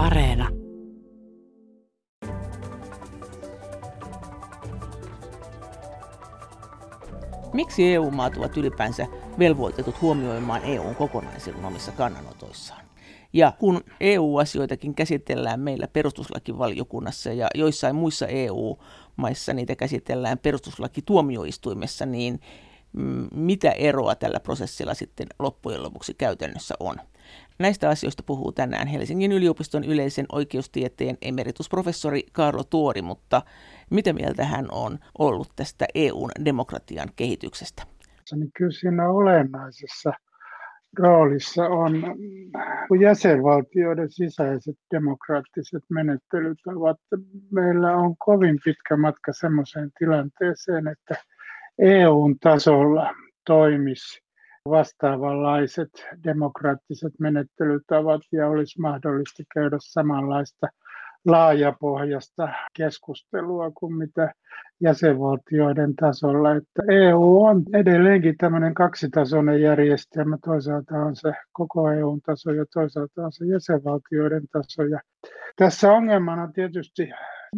Areena. Miksi EU-maat ovat ylipäänsä velvoitetut huomioimaan EUn kokonaisedun omissa kannanotoissaan? Ja kun EU-asioitakin käsitellään meillä perustuslakivaliokunnassa ja joissain muissa EU-maissa niitä käsitellään perustuslakituomioistuimessa, niin mm, mitä eroa tällä prosessilla sitten loppujen lopuksi käytännössä on? Näistä asioista puhuu tänään Helsingin yliopiston yleisen oikeustieteen emeritusprofessori Karlo Tuori, mutta mitä mieltä hän on ollut tästä EUn demokratian kehityksestä? Niin kyllä siinä olennaisessa roolissa on jäsenvaltioiden sisäiset demokraattiset menettelytavat. Meillä on kovin pitkä matka sellaiseen tilanteeseen, että EUn tasolla toimisi vastaavanlaiset demokraattiset menettelytavat ja olisi mahdollista käydä samanlaista laajapohjasta keskustelua kuin mitä jäsenvaltioiden tasolla. Että EU on edelleenkin tämmöinen kaksitasoinen järjestelmä. Toisaalta on se koko EUn taso ja toisaalta on se jäsenvaltioiden taso. Ja tässä ongelmana on tietysti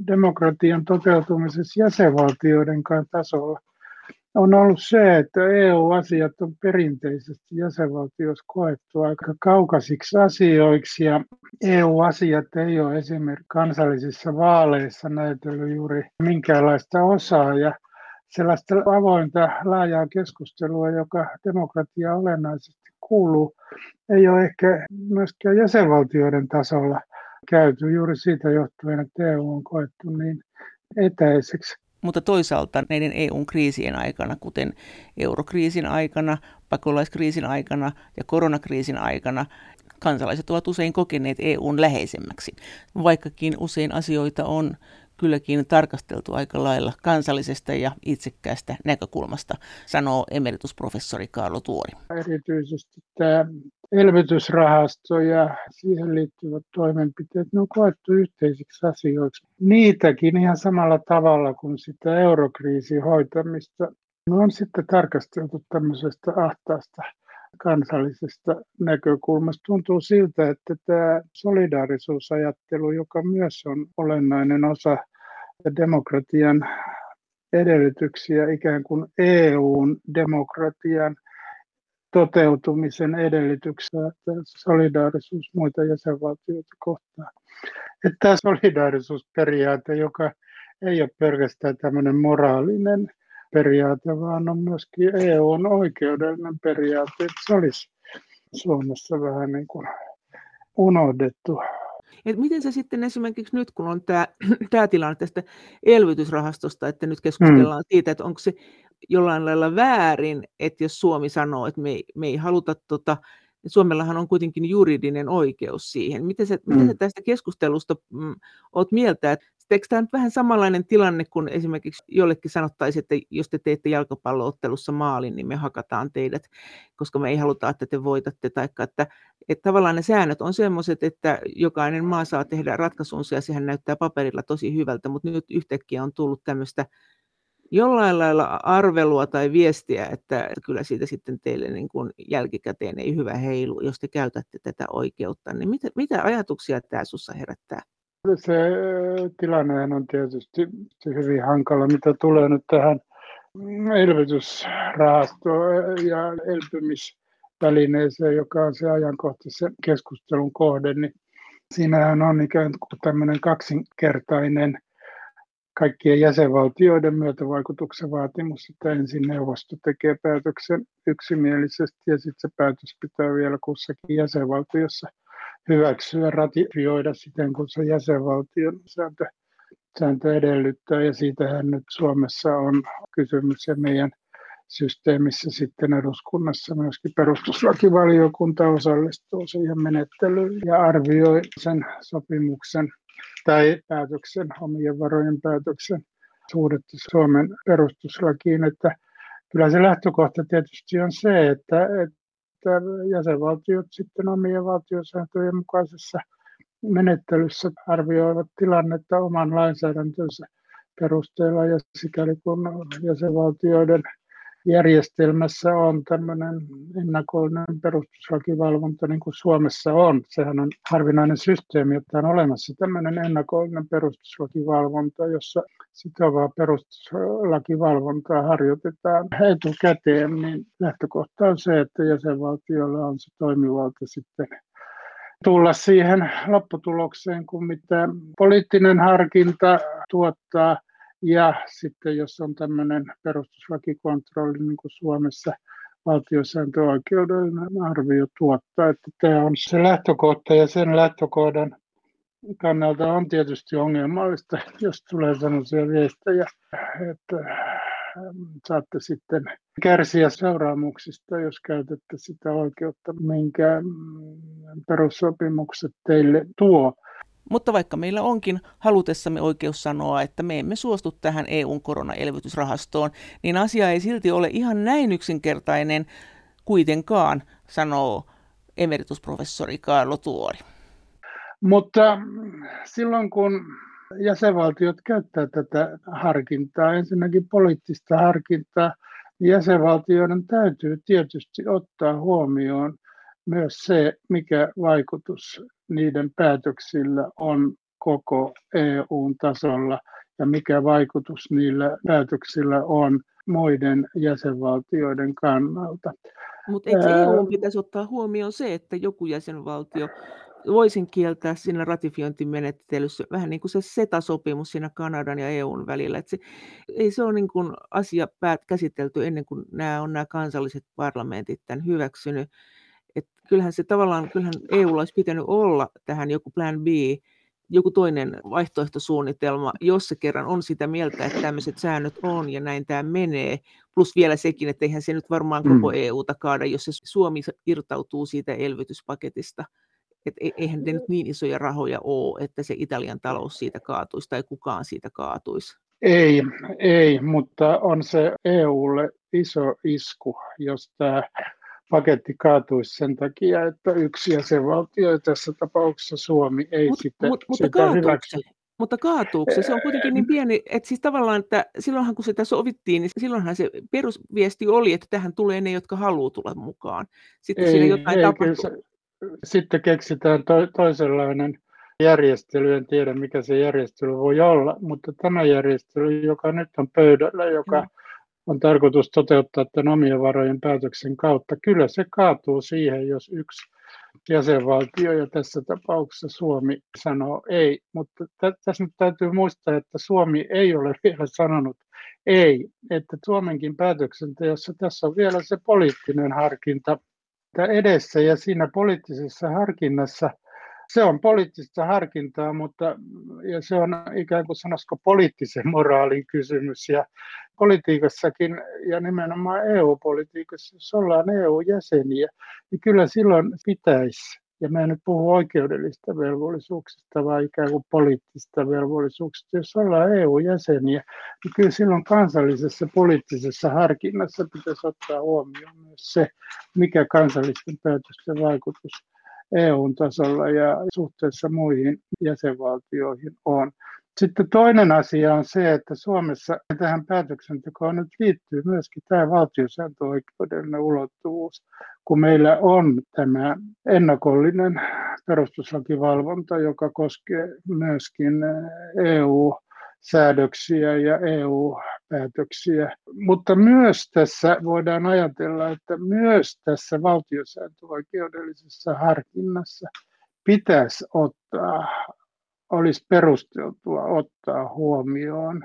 demokratian toteutumisessa jäsenvaltioiden tasolla on ollut se, että EU-asiat on perinteisesti jäsenvaltioissa koettu aika kaukaisiksi asioiksi ja EU-asiat ei ole esimerkiksi kansallisissa vaaleissa näytellyt juuri minkäänlaista osaa ja sellaista avointa laajaa keskustelua, joka demokratia olennaisesti kuuluu, ei ole ehkä myöskään jäsenvaltioiden tasolla käyty juuri siitä johtuen, että EU on koettu niin etäiseksi. Mutta toisaalta näiden EUn kriisien aikana, kuten eurokriisin aikana, pakolaiskriisin aikana ja koronakriisin aikana, kansalaiset ovat usein kokeneet EUn läheisemmäksi, vaikkakin usein asioita on kylläkin tarkasteltu aika lailla kansallisesta ja itsekkäästä näkökulmasta, sanoo emeritusprofessori Kaarlo Tuori. Erityisesti tämä elvytysrahasto ja siihen liittyvät toimenpiteet, ne on koettu yhteisiksi asioiksi. Niitäkin ihan samalla tavalla kuin sitä eurokriisin hoitamista. Ne on sitten tarkasteltu tämmöisestä ahtaasta kansallisesta näkökulmasta. Tuntuu siltä, että tämä solidaarisuusajattelu, joka myös on olennainen osa demokratian edellytyksiä, ikään kuin EUn demokratian toteutumisen edellytyksiä, että solidaarisuus muita jäsenvaltioita kohtaan. Että tämä solidaarisuusperiaate, joka ei ole pelkästään tämmöinen moraalinen periaate, vaan on myöskin EUn oikeudellinen periaate, että se olisi Suomessa vähän niin kuin unohdettu. Et miten se sitten esimerkiksi nyt, kun on tämä, tämä tilanne tästä elvytysrahastosta, että nyt keskustellaan mm. siitä, että onko se jollain lailla väärin, että jos Suomi sanoo, että me ei, me ei haluta, tota, Suomellahan on kuitenkin juridinen oikeus siihen. Miten se, mm. miten se tästä keskustelusta mm, olet mieltä, että eikö tämä nyt vähän samanlainen tilanne, kun esimerkiksi jollekin sanottaisiin, että jos te teette jalkapalloottelussa maalin, niin me hakataan teidät, koska me ei haluta, että te voitatte, tai että, että tavallaan ne säännöt on sellaiset, että jokainen maa saa tehdä ratkaisunsa, ja sehän näyttää paperilla tosi hyvältä, mutta nyt yhtäkkiä on tullut tämmöistä jollain lailla arvelua tai viestiä, että kyllä siitä sitten teille niin kuin jälkikäteen ei hyvä heilu, jos te käytätte tätä oikeutta. Niin mitä, mitä ajatuksia tämä sinussa herättää? Se tilanne on tietysti hyvin hankala, mitä tulee nyt tähän elvytysrahastoon ja elpymisvälineeseen, joka on se ajankohtaisen keskustelun kohde, niin siinähän on ikään kuin tämmöinen kaksinkertainen kaikkien jäsenvaltioiden myötävaikutuksen vaatimus, että ensin neuvosto tekee päätöksen yksimielisesti ja sitten se päätös pitää vielä kussakin jäsenvaltiossa hyväksyä, ratifioida siten, kun se jäsenvaltion sääntö, sääntö edellyttää. Ja siitähän nyt Suomessa on kysymys ja meidän systeemissä sitten eduskunnassa myöskin perustuslakivaliokunta osallistuu siihen menettelyyn ja arvioi sen sopimuksen tai päätöksen, omien varojen päätöksen. Suhdetta Suomen perustuslakiin, että kyllä se lähtökohta tietysti on se, että, että jäsenvaltiot sitten omien valtiosääntöjen mukaisessa menettelyssä arvioivat tilannetta oman lainsäädäntönsä perusteella. Ja sikäli kun jäsenvaltioiden järjestelmässä on tämmöinen ennakollinen perustuslakivalvonta, niin kuin Suomessa on. Sehän on harvinainen systeemi, että on olemassa tämmöinen ennakollinen perustuslakivalvonta, jossa sitovaa perustuslakivalvontaa harjoitetaan etukäteen, niin lähtökohta on se, että jäsenvaltiolla on se toimivalta sitten tulla siihen lopputulokseen, kun mitä poliittinen harkinta tuottaa – ja sitten jos on tämmöinen perustuslakikontrolli, niin kuin Suomessa valtiosääntöoikeudellinen arvio tuottaa, että tämä on se lähtökohta ja sen lähtökohdan kannalta on tietysti ongelmallista, jos tulee sellaisia viestejä, että ähm, saatte sitten kärsiä seuraamuksista, jos käytätte sitä oikeutta, minkä mm, perussopimukset teille tuo. Mutta vaikka meillä onkin halutessamme oikeus sanoa, että me emme suostu tähän EUn koronaelvytysrahastoon, niin asia ei silti ole ihan näin yksinkertainen kuitenkaan, sanoo emeritusprofessori Karlo Tuori. Mutta silloin kun jäsenvaltiot käyttää tätä harkintaa, ensinnäkin poliittista harkintaa, niin jäsenvaltioiden täytyy tietysti ottaa huomioon myös se, mikä vaikutus niiden päätöksillä on koko EUn tasolla ja mikä vaikutus niillä päätöksillä on muiden jäsenvaltioiden kannalta. Mutta eikö EU pitäisi ottaa huomioon se, että joku jäsenvaltio voisin kieltää siinä ratifiointimenettelyssä, vähän niin kuin se SETA-sopimus siinä Kanadan ja EUn välillä. Että se, ei se ole niin kuin asia päät käsitelty ennen kuin nämä on nämä kansalliset parlamentit tämän hyväksynyt. Et kyllähän se tavallaan, kyllähän EU olisi pitänyt olla tähän joku plan B, joku toinen vaihtoehtosuunnitelma, jos se kerran on sitä mieltä, että tämmöiset säännöt on ja näin tämä menee. Plus vielä sekin, että eihän se nyt varmaan koko mm. EUta kaada, jos se Suomi irtautuu siitä elvytyspaketista. Et e-, eihän ne nyt niin isoja rahoja ole, että se Italian talous siitä kaatuisi tai kukaan siitä kaatuisi. Ei, ei, mutta on se EUlle iso isku, jos tämä paketti kaatuisi sen takia, että yksi jäsenvaltio, tässä tapauksessa Suomi, ei mut, sitten mut, mutta sitä hyväksy. Mutta kaatuuko se? Se on kuitenkin niin pieni, että siis tavallaan, että silloinhan kun sitä sovittiin, niin silloinhan se perusviesti oli, että tähän tulee ne, jotka haluaa tulla mukaan. Sitten ei, siinä jotain ei, tapahtuu. Se, sitten keksitään to, toisenlainen järjestely, en tiedä mikä se järjestely voi olla, mutta tämä järjestely, joka nyt on pöydällä, joka no on tarkoitus toteuttaa tämän omien varojen päätöksen kautta. Kyllä se kaatuu siihen, jos yksi jäsenvaltio ja tässä tapauksessa Suomi sanoo ei, mutta tässä nyt täytyy muistaa, että Suomi ei ole vielä sanonut ei, että Suomenkin päätöksenteossa tässä on vielä se poliittinen harkinta edessä ja siinä poliittisessa harkinnassa – se on poliittista harkintaa, mutta ja se on ikään kuin sanoisiko poliittisen moraalin kysymys. Ja politiikassakin ja nimenomaan EU-politiikassa, jos ollaan EU-jäseniä, niin kyllä silloin pitäisi, ja mä en nyt puhu oikeudellista velvollisuuksista, vaan ikään kuin poliittisista velvollisuuksista. Jos ollaan EU-jäseniä, niin kyllä silloin kansallisessa poliittisessa harkinnassa pitäisi ottaa huomioon myös se, mikä kansallisten päätösten vaikutus EU-tasolla ja suhteessa muihin jäsenvaltioihin on. Sitten toinen asia on se, että Suomessa tähän päätöksentekoon nyt liittyy myöskin tämä valtiosääntöoikeudellinen ulottuvuus, kun meillä on tämä ennakollinen perustuslakivalvonta, joka koskee myöskin EU- säädöksiä ja EU-päätöksiä. Mutta myös tässä voidaan ajatella, että myös tässä valtiosääntöoikeudellisessa harkinnassa pitäisi ottaa, olisi perusteltua ottaa huomioon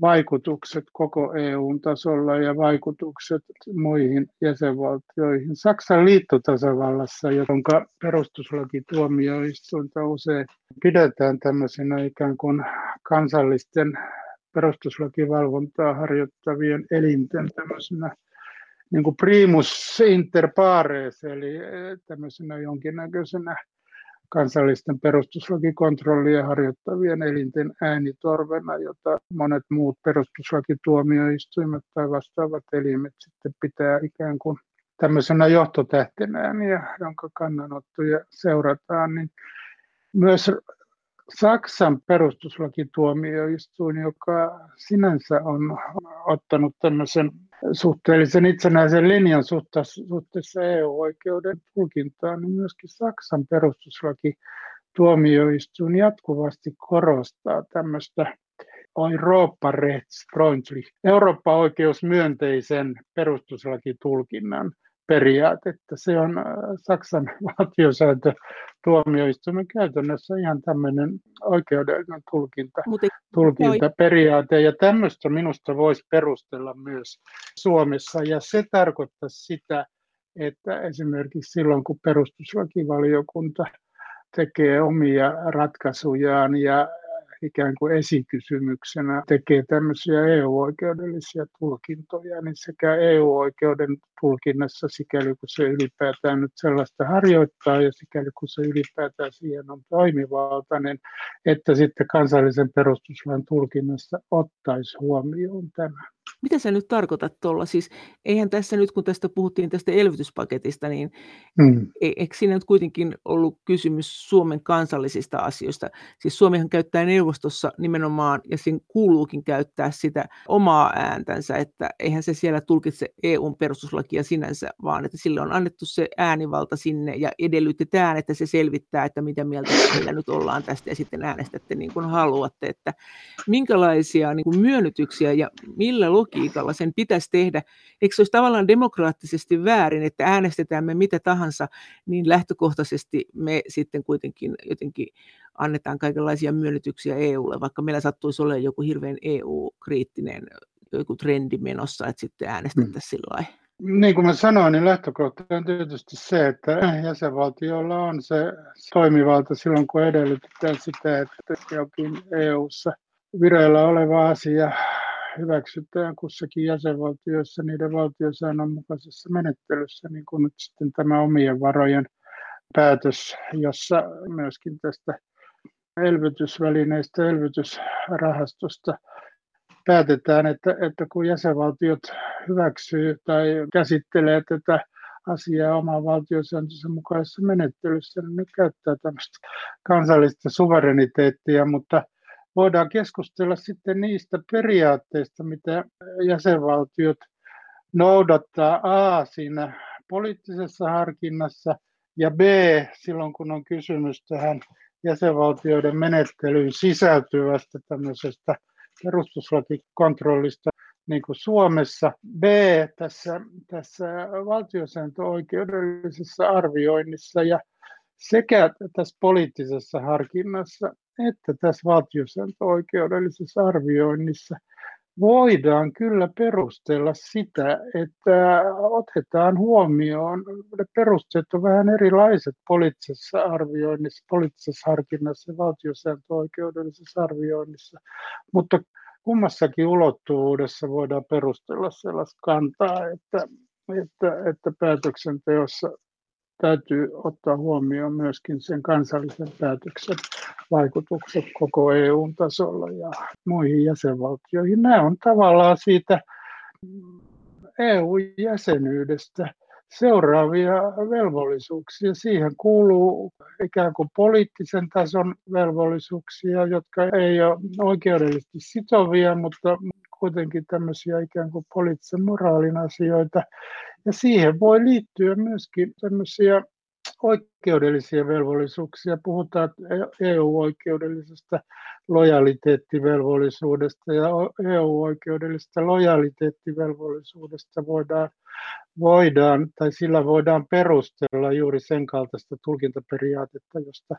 vaikutukset koko EUn tasolla ja vaikutukset muihin jäsenvaltioihin. Saksan liittotasavallassa, jonka perustuslakituomioistuinta usein pidetään tämmöisenä ikään kuin kansallisten perustuslakivalvontaa harjoittavien elinten tämmöisenä niin kuin primus inter pares, eli tämmöisenä jonkinnäköisenä kansallisten perustuslakikontrollia harjoittavien elinten äänitorvena, jota monet muut perustuslakituomioistuimet tai vastaavat elimet sitten pitää ikään kuin tämmöisenä johtotähtenään ja jonka kannanottoja seurataan, niin myös Saksan perustuslakituomioistuin, joka sinänsä on ottanut tämmöisen suhteellisen itsenäisen linjan suhteessa EU-oikeuden tulkintaan, niin myöskin Saksan perustuslaki tuomioistuin jatkuvasti korostaa tämmöistä Eurooppa-rechtsfreundlich, Eurooppa-oikeusmyönteisen perustuslakitulkinnan periaatetta. Se on äh, Saksan valtiosääntö tuomioistuimen käytännössä ihan tämmöinen oikeudellinen tulkinta, Mutta, tulkintaperiaate. Ja tämmöistä minusta voisi perustella myös Suomessa. Ja se tarkoittaa sitä, että esimerkiksi silloin kun perustuslakivaliokunta tekee omia ratkaisujaan ja ikään kuin esikysymyksenä tekee tämmöisiä EU-oikeudellisia tulkintoja, niin sekä EU-oikeuden tulkinnassa, sikäli kun se ylipäätään nyt sellaista harjoittaa ja sikäli kun se ylipäätään siihen on toimivaltainen, että sitten kansallisen perustuslain tulkinnassa ottaisi huomioon tämän. Mitä sä nyt tarkoitat tuolla? Siis eihän tässä nyt, kun tästä puhuttiin tästä elvytyspaketista, niin mm. E-, eikö siinä nyt kuitenkin ollut kysymys Suomen kansallisista asioista? Siis Suomihan käyttää neuvostossa nimenomaan, ja siinä kuuluukin käyttää sitä omaa ääntänsä, että eihän se siellä tulkitse EUn perustuslakia sinänsä, vaan että sille on annettu se äänivalta sinne ja edellytetään, että se selvittää, että mitä mieltä meillä nyt ollaan tästä ja sitten äänestätte niin kuin haluatte, että minkälaisia niin kuin myönnytyksiä ja millä logiikalla sen pitäisi tehdä. Eikö se olisi tavallaan demokraattisesti väärin, että äänestetään me mitä tahansa, niin lähtökohtaisesti me sitten kuitenkin jotenkin annetaan kaikenlaisia myönnytyksiä EUlle, vaikka meillä sattuisi olla joku hirveän EU-kriittinen joku trendi menossa, että sitten äänestettäisiin sillä niin kuin mä sanoin, niin lähtökohta on tietysti se, että jäsenvaltiolla on se toimivalta silloin, kun edellytetään sitä, että jokin EU-ssa vireillä oleva asia hyväksytään kussakin jäsenvaltioissa niiden valtiosäännön mukaisessa menettelyssä, niin kuin nyt sitten tämä omien varojen päätös, jossa myöskin tästä elvytysvälineistä, elvytysrahastosta päätetään, että, että kun jäsenvaltiot hyväksyy tai käsittelee tätä asiaa oman valtiosääntönsä mukaisessa menettelyssä, niin ne käyttää tämmöistä kansallista suvereniteettia, mutta voidaan keskustella sitten niistä periaatteista, mitä jäsenvaltiot noudattaa A siinä poliittisessa harkinnassa ja B silloin, kun on kysymys tähän jäsenvaltioiden menettelyyn sisältyvästä tämmöisestä perustuslakikontrollista niin kuin Suomessa. B tässä, tässä valtiosääntöoikeudellisessa arvioinnissa ja sekä tässä poliittisessa harkinnassa että tässä valtiosääntöoikeudellisessa arvioinnissa voidaan kyllä perustella sitä, että otetaan huomioon, ne perusteet on vähän erilaiset poliittisessa arvioinnissa, poliittisessa harkinnassa ja valtiosääntöoikeudellisessa arvioinnissa, mutta kummassakin ulottuvuudessa voidaan perustella sellaista kantaa, että, että, että päätöksenteossa täytyy ottaa huomioon myöskin sen kansallisen päätöksen vaikutukset koko EU-tasolla ja muihin jäsenvaltioihin. Nämä on tavallaan siitä EU-jäsenyydestä seuraavia velvollisuuksia. Siihen kuuluu ikään kuin poliittisen tason velvollisuuksia, jotka ei ole oikeudellisesti sitovia, mutta kuitenkin tämmöisiä ikään kuin poliittisen moraalin asioita. Ja siihen voi liittyä myöskin tämmöisiä oikeudellisia velvollisuuksia. Puhutaan EU-oikeudellisesta lojaliteettivelvollisuudesta ja EU-oikeudellisesta lojaliteettivelvollisuudesta voidaan voidaan, tai sillä voidaan perustella juuri sen kaltaista tulkintaperiaatetta, josta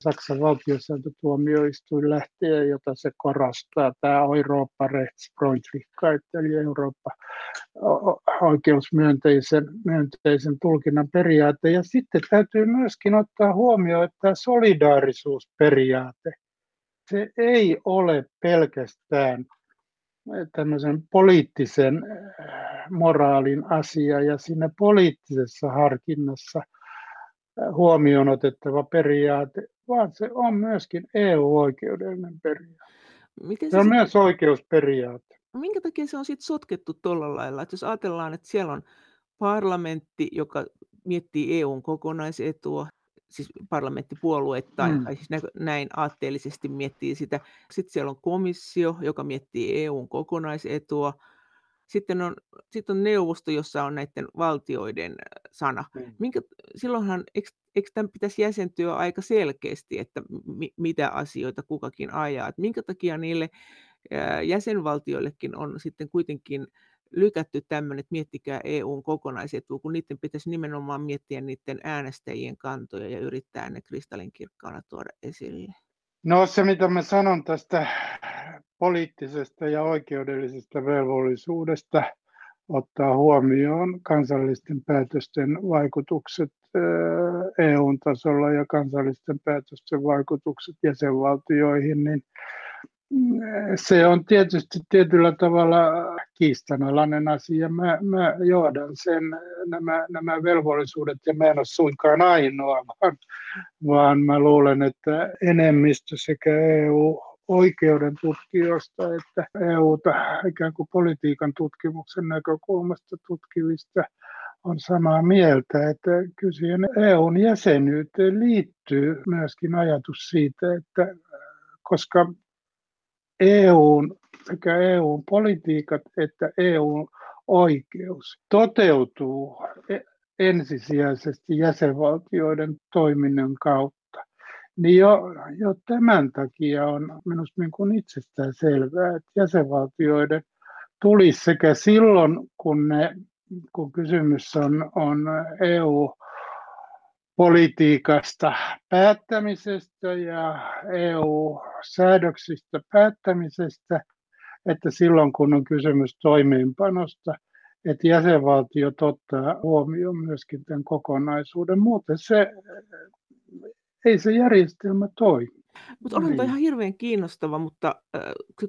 Saksan valtiosääntötuomioistuin lähtee, jota se korostaa, tämä Europa Rechtsfreundlichkeit, eli Eurooppa oikeusmyönteisen myönteisen tulkinnan periaate. Ja sitten täytyy myöskin ottaa huomioon, että solidaarisuusperiaate, se ei ole pelkästään tämmöisen poliittisen moraalin asia ja siinä poliittisessa harkinnassa äh, huomioon otettava periaate, vaan se on myöskin EU-oikeudellinen periaate. Miten se, se on sit... myös oikeusperiaate. Minkä takia se on sitten sotkettu tuolla lailla, että jos ajatellaan, että siellä on parlamentti, joka miettii EUn kokonaisetua, siis parlamenttipuolueittain, mm. tai siis näin aatteellisesti miettii sitä. Sitten siellä on komissio, joka miettii EUn kokonaisetua, sitten on, sitten on neuvosto, jossa on näiden valtioiden sana. Mm. Minkä, silloinhan, eikö, eikö tämän pitäisi jäsentyä aika selkeästi, että mi, mitä asioita kukakin ajaa? Että minkä takia niille jäsenvaltioillekin on sitten kuitenkin lykätty tämmöinen, että miettikää EUn kokonaisetua, kun niiden pitäisi nimenomaan miettiä niiden äänestäjien kantoja ja yrittää ne kristallinkirkkaana tuoda esille. No se, mitä mä sanon tästä poliittisesta ja oikeudellisesta velvollisuudesta ottaa huomioon kansallisten päätösten vaikutukset EUn tasolla ja kansallisten päätösten vaikutukset jäsenvaltioihin, niin se on tietysti tietyllä tavalla kiistanalainen asia. Mä, mä johdan sen, nämä, nämä velvollisuudet, ja mä en ole suinkaan ainoa, vaan, vaan mä luulen, että enemmistö sekä EU oikeuden tutkijoista että EUta ikään kuin politiikan tutkimuksen näkökulmasta tutkivista on samaa mieltä, että kyllä EUn jäsenyyteen liittyy myöskin ajatus siitä, että koska EUn, sekä EUn politiikat että EUn oikeus toteutuu e, ensisijaisesti jäsenvaltioiden toiminnan kautta, niin jo, jo tämän takia on minusta niin kuin itsestään selvää, että jäsenvaltioiden tulisi sekä silloin, kun, ne, kun kysymys on, on EU politiikasta päättämisestä ja EU-säädöksistä päättämisestä, että silloin kun on kysymys toimeenpanosta, että jäsenvaltiot ottaa huomioon myöskin tämän kokonaisuuden. Muuten se, ei se järjestelmä toimi. Mutta onhan toi niin. ihan hirveän kiinnostava, mutta äh,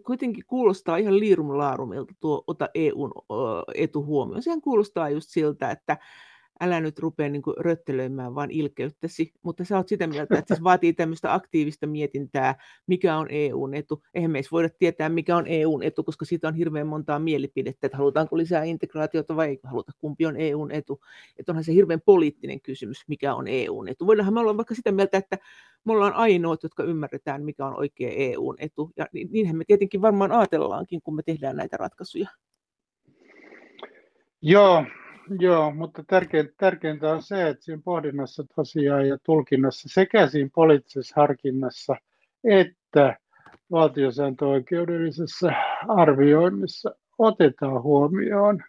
kuitenkin kuulostaa ihan liirumlaarumilta tuo ota EUn etu huomioon. Sehän kuulostaa just siltä, että älä nyt rupea niin kuin röttelöimään vaan ilkeyttäsi, mutta sä oot sitä mieltä, että se vaatii tämmöistä aktiivista mietintää, mikä on EUn etu. Eihän me voida tietää, mikä on EUn etu, koska siitä on hirveän montaa mielipidettä, että halutaanko lisää integraatiota vai eikö haluta, kumpi on EUn etu. Että onhan se hirveän poliittinen kysymys, mikä on EUn etu. Voidaanhan me olla vaikka sitä mieltä, että me ollaan ainoat, jotka ymmärretään, mikä on oikea EUn etu. Ja niinhän me tietenkin varmaan ajatellaankin, kun me tehdään näitä ratkaisuja. Joo, Joo, mutta tärkeintä, tärkeintä on se, että siinä pohdinnassa tosiaan ja tulkinnassa sekä siinä poliittisessa harkinnassa että valtiosääntöoikeudellisessa arvioinnissa otetaan huomioon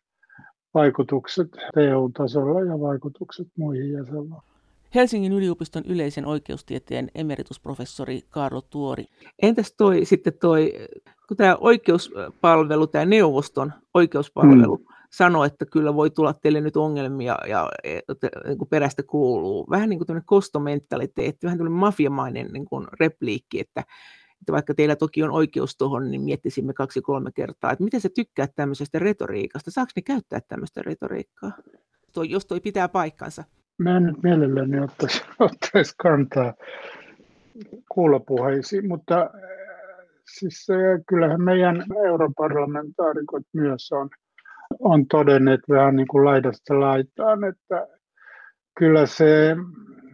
vaikutukset EU-tasolla ja vaikutukset muihin jäsenvaltioihin. Helsingin yliopiston yleisen oikeustieteen emeritusprofessori Karlo Tuori. Entäs toi sitten toi, kun tämä oikeuspalvelu, tämä neuvoston oikeuspalvelu, hmm sanoi, että kyllä voi tulla teille nyt ongelmia ja niin kuin perästä kuuluu. Vähän niin kuin tämmöinen kostomentaliteetti, vähän tämmöinen mafiamainen niin kuin repliikki, että, että vaikka teillä toki on oikeus tuohon, niin miettisimme kaksi-kolme kertaa, että miten sä tykkäät tämmöisestä retoriikasta, saako ne käyttää tämmöistä retoriikkaa, toi, jos toi pitää paikkansa? Mä en nyt mielelläni ottaisi, ottaisi kantaa kuulopuheisiin, mutta äh, siis äh, kyllähän meidän europarlamentaarikot myös on on todenneet vähän niin kuin laidasta laitaan, että kyllä se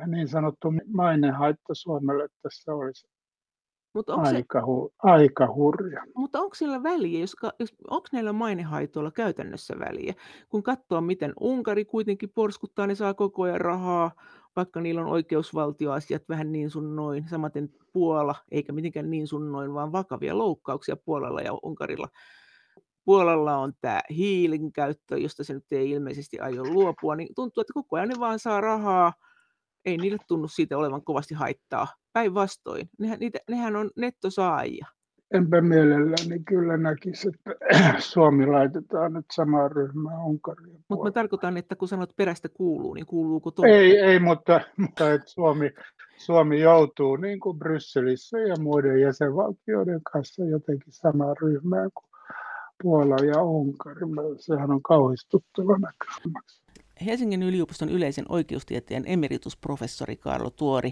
niin sanottu mainehaitta Suomelle tässä olisi mutta onko aika, se, hu, aika hurja. Mutta onko sillä väliä, jos, jos, onko näillä mainehaitoilla käytännössä väliä? Kun katsoo, miten Unkari kuitenkin porskuttaa, ne saa koko ajan rahaa, vaikka niillä on oikeusvaltioasiat vähän niin sun noin, samaten Puola, eikä mitenkään niin sun noin, vaan vakavia loukkauksia Puolalla ja Unkarilla Puolalla on tämä hiilin käyttö, josta se nyt ei ilmeisesti aio luopua, niin tuntuu, että koko ajan ne vaan saa rahaa, ei niille tunnu siitä olevan kovasti haittaa. Päinvastoin, nehän, niitä, nehän on nettosaajia. Enpä mielelläni kyllä näkisi, että Suomi laitetaan nyt samaan ryhmään Unkariin. Mutta mä tarkoitan, että kun sanot perästä kuuluu, niin kuuluuko tuo? Ei, ei mutta, mutta että Suomi, Suomi joutuu niin kuin Brysselissä ja muiden jäsenvaltioiden kanssa jotenkin samaan ryhmään kuin Puola ja Unkari. Sehän on kauhistuttava näkökulmaksi. Helsingin yliopiston yleisen oikeustieteen emeritusprofessori Karlo Tuori.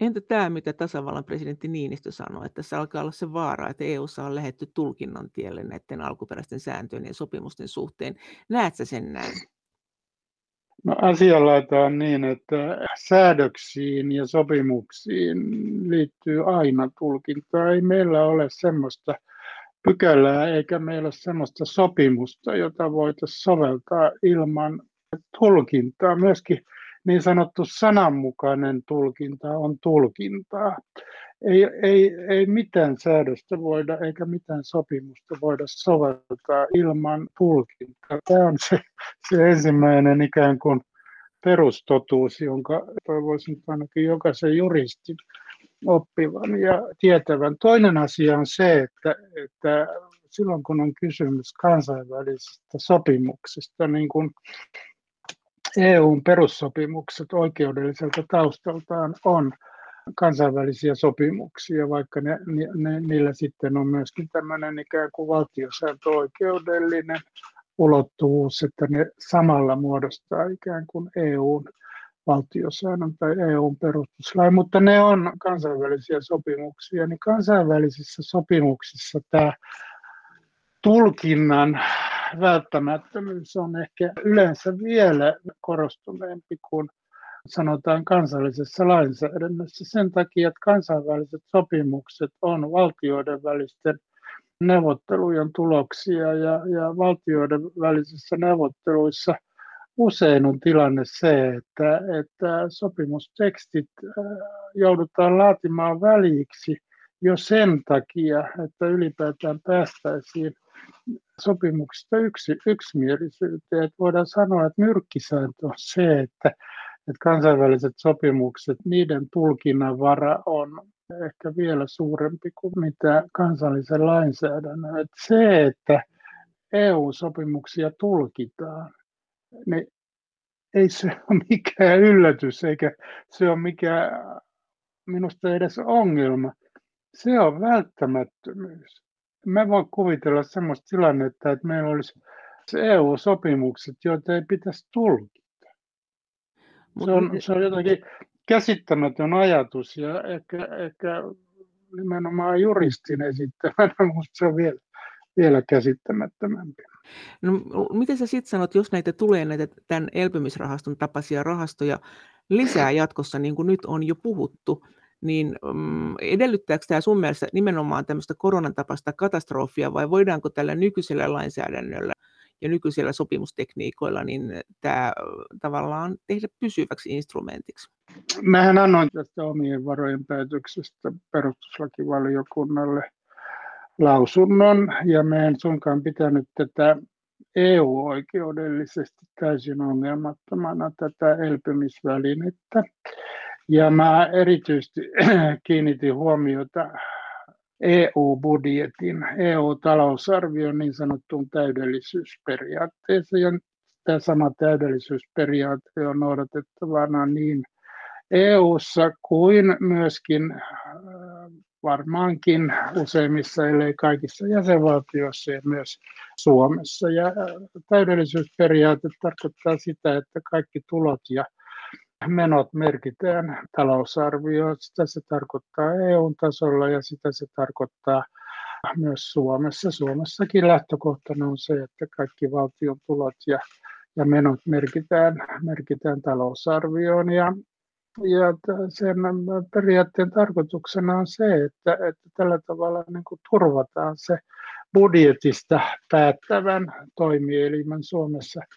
Entä tämä, mitä tasavallan presidentti Niinistö sanoi, että tässä alkaa olla se vaara, että EUssa on lähetty tulkinnan tielle näiden alkuperäisten sääntöjen ja sopimusten suhteen. Näetkö sen näin? No asianlaita on niin, että säädöksiin ja sopimuksiin liittyy aina tulkintaa. Ei meillä ole semmoista pykälää, eikä meillä ole sellaista sopimusta, jota voitaisiin soveltaa ilman tulkintaa. Myöskin niin sanottu sananmukainen tulkinta on tulkintaa. Ei, ei, ei mitään säädöstä voida eikä mitään sopimusta voida soveltaa ilman tulkintaa. Tämä on se, se ensimmäinen ikään kuin perustotuus, jonka toivoisin ainakin jokaisen juristin oppivan ja tietävän. Toinen asia on se, että, että silloin kun on kysymys kansainvälisistä sopimuksista, niin kuin EUn perussopimukset oikeudelliselta taustaltaan on kansainvälisiä sopimuksia, vaikka ne, ne, niillä sitten on myöskin tämmöinen ikään kuin valtiosääntöoikeudellinen ulottuvuus, että ne samalla muodostaa ikään kuin EUn valtiosäännön tai EUn perustuslain, mutta ne on kansainvälisiä sopimuksia, niin kansainvälisissä sopimuksissa tämä tulkinnan välttämättömyys on ehkä yleensä vielä korostuneempi kuin sanotaan kansallisessa lainsäädännössä. Sen takia, että kansainväliset sopimukset on valtioiden välisten neuvottelujen tuloksia ja, ja valtioiden välisissä neuvotteluissa usein on tilanne se, että, että sopimustekstit äh, joudutaan laatimaan väliksi jo sen takia, että ylipäätään päästäisiin sopimuksista yksi, yksimielisyyteen. Että voidaan sanoa, että nyrkkisääntö on se, että, että kansainväliset sopimukset, niiden tulkinnan vara on ehkä vielä suurempi kuin mitä kansallisen lainsäädännön. Että se, että EU-sopimuksia tulkitaan, niin ei se ole mikään yllätys, eikä se ole mikään minusta edes ongelma. Se on välttämättömyys. Mä voin kuvitella sellaista tilannetta, että meillä olisi EU-sopimukset, joita ei pitäisi tulkita. Se on, se on jotenkin käsittämätön ajatus ja ehkä, ehkä nimenomaan juristin esittämänä, mutta se on vielä, vielä käsittämättömämpi. No, miten sä sitten sanot, jos näitä tulee näitä tämän elpymisrahaston tapaisia rahastoja lisää jatkossa, niin kuin nyt on jo puhuttu, niin um, edellyttääkö tämä sun mielestä nimenomaan tämmöistä koronan tapaista katastrofia vai voidaanko tällä nykyisellä lainsäädännöllä ja nykyisillä sopimustekniikoilla niin tämä tavallaan tehdä pysyväksi instrumentiksi? Mähän annoin tästä omien varojen päätöksestä perustuslakivaliokunnalle lausunnon ja me en suinkaan pitänyt tätä EU-oikeudellisesti täysin ongelmattomana tätä elpymisvälinettä. Ja mä erityisesti kiinnitin huomiota EU-budjetin, EU-talousarvion niin sanottuun täydellisyysperiaatteeseen. Ja tämä sama täydellisyysperiaate on noudatettavana niin EU:ssa kuin myöskin äh, varmaankin useimmissa, ellei kaikissa jäsenvaltioissa ja myös Suomessa. Ja äh, täydellisyysperiaate tarkoittaa sitä, että kaikki tulot ja menot merkitään talousarvioon. Sitä se tarkoittaa EU-tasolla ja sitä se tarkoittaa myös Suomessa. Suomessakin lähtökohtana on se, että kaikki valtion tulot ja, ja menot merkitään, merkitään talousarvioon. Ja, ja sen periaatteen tarkoituksena on se, että, että tällä tavalla niin kuin turvataan se budjetista päättävän toimielimen Suomessa –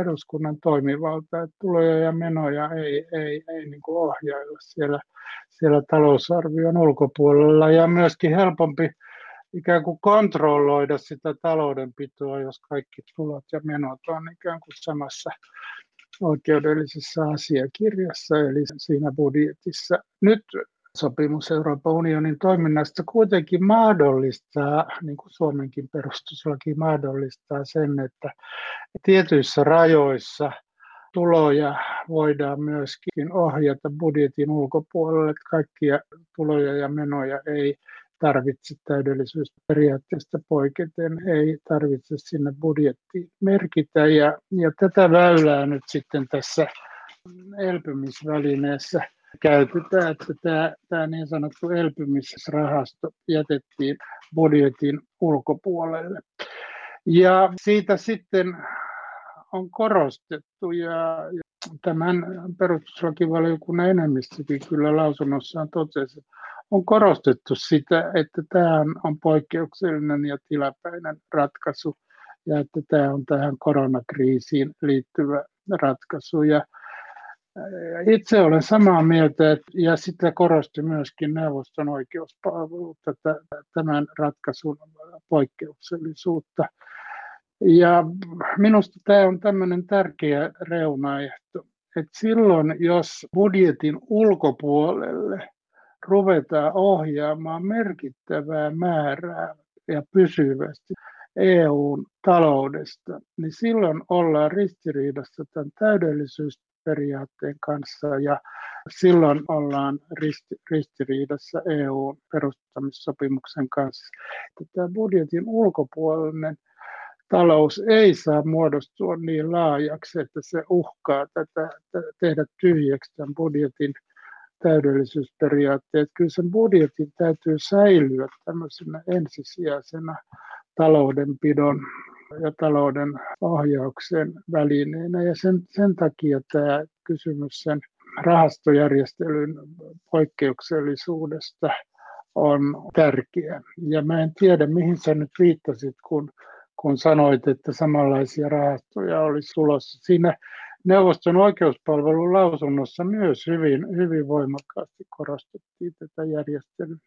eduskunnan toimivalta, että tuloja ja menoja ei, ei, ei niin kuin ohjailla siellä, siellä talousarvion ulkopuolella. Ja myöskin helpompi ikään kuin kontrolloida sitä taloudenpitoa, jos kaikki tulot ja menot on ikään kuin samassa oikeudellisessa asiakirjassa, eli siinä budjetissa. Nyt sopimus Euroopan unionin toiminnasta kuitenkin mahdollistaa, niin kuin Suomenkin perustuslaki mahdollistaa sen, että tietyissä rajoissa tuloja voidaan myöskin ohjata budjetin ulkopuolelle, kaikkia tuloja ja menoja ei tarvitse täydellisyysperiaatteesta poiketen, ei tarvitse sinne budjettiin merkitä. Ja, ja tätä väylää nyt sitten tässä elpymisvälineessä käytetään, että tämä, tämä niin sanottu elpymisrahasto jätettiin budjetin ulkopuolelle. Ja siitä sitten on korostettu ja tämän perustuslakivaliokunnan enemmistökin kyllä lausunnossaan totesi, on korostettu sitä, että tämä on poikkeuksellinen ja tilapäinen ratkaisu ja että tämä on tähän koronakriisiin liittyvä ratkaisu. Ja itse olen samaa mieltä, ja sitä korosti myöskin neuvoston oikeuspalvelu tämän ratkaisun poikkeuksellisuutta. Ja minusta tämä on tämmöinen tärkeä reunaehto, että silloin jos budjetin ulkopuolelle ruvetaan ohjaamaan merkittävää määrää ja pysyvästi EUn taloudesta, niin silloin ollaan ristiriidassa tämän täydellisyysperiaatteen kanssa ja silloin ollaan risti, ristiriidassa EUn perustamissopimuksen kanssa. Tämä budjetin ulkopuolinen talous ei saa muodostua niin laajaksi, että se uhkaa tätä, tehdä tyhjäksi tämän budjetin täydellisyysperiaatteet. Kyllä sen budjetin täytyy säilyä tämmöisenä ensisijaisena taloudenpidon ja talouden ohjauksen välineenä. Ja sen, sen takia tämä kysymys sen rahastojärjestelyn poikkeuksellisuudesta on tärkeä. Ja mä en tiedä, mihin sä nyt viittasit, kun, kun sanoit, että samanlaisia rahastoja olisi tulossa. Siinä neuvoston oikeuspalvelun lausunnossa myös hyvin, hyvin voimakkaasti korostettiin tätä järjestelyn,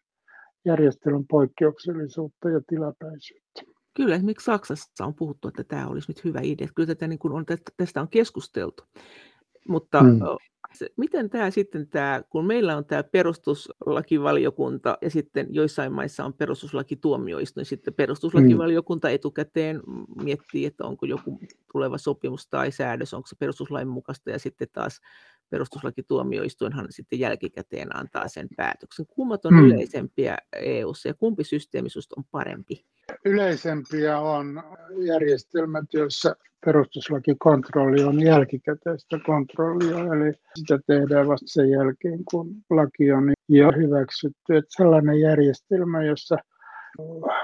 järjestelyn poikkeuksellisuutta ja tilapäisyyttä. Kyllä, esimerkiksi Saksassa on puhuttu, että tämä olisi nyt hyvä idea. Kyllä tätä niin kuin on, tästä on keskusteltu. Mutta mm miten tämä sitten tämä, kun meillä on tämä perustuslakivaliokunta ja sitten joissain maissa on perustuslakituomioistuin, sitten perustuslakivaliokunta etukäteen miettii, että onko joku tuleva sopimus tai säädös, onko se perustuslain mukaista ja sitten taas perustuslakituomioistuinhan sitten jälkikäteen antaa sen päätöksen. Kummat on hmm. yleisempiä eu ja kumpi systeemi on parempi? Yleisempiä on järjestelmät, joissa perustuslakikontrolli on jälkikäteistä kontrollia, eli sitä tehdään vasta sen jälkeen, kun laki on jo hyväksytty. Että sellainen järjestelmä, jossa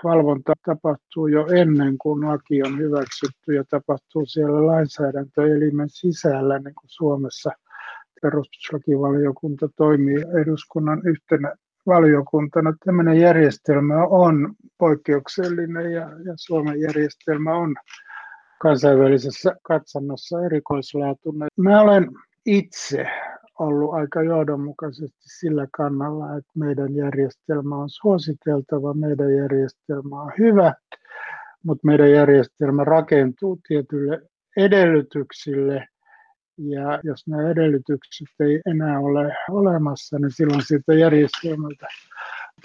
valvonta tapahtuu jo ennen kuin laki on hyväksytty ja tapahtuu siellä lainsäädäntöelimen sisällä, niin kuin Suomessa perustuslakivaliokunta toimii eduskunnan yhtenä valiokuntana. Tämmöinen järjestelmä on poikkeuksellinen ja, ja Suomen järjestelmä on kansainvälisessä katsannossa erikoislaatuinen. Mä olen itse ollut aika johdonmukaisesti sillä kannalla, että meidän järjestelmä on suositeltava, meidän järjestelmä on hyvä, mutta meidän järjestelmä rakentuu tietyille edellytyksille, ja jos nämä edellytykset ei enää ole olemassa, niin silloin siitä järjestelmältä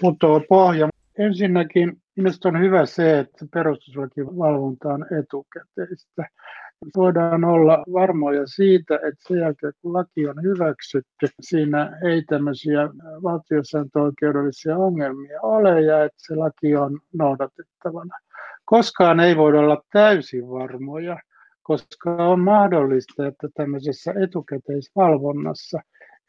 putoaa pohja. Ensinnäkin minusta on hyvä se, että perustuslakivalvonta on etukäteistä. Voidaan olla varmoja siitä, että sen jälkeen kun laki on hyväksytty, siinä ei tämmöisiä valtiosääntöoikeudellisia ongelmia ole ja että se laki on noudatettavana. Koskaan ei voida olla täysin varmoja, koska on mahdollista, että tämmöisessä etukäteisvalvonnassa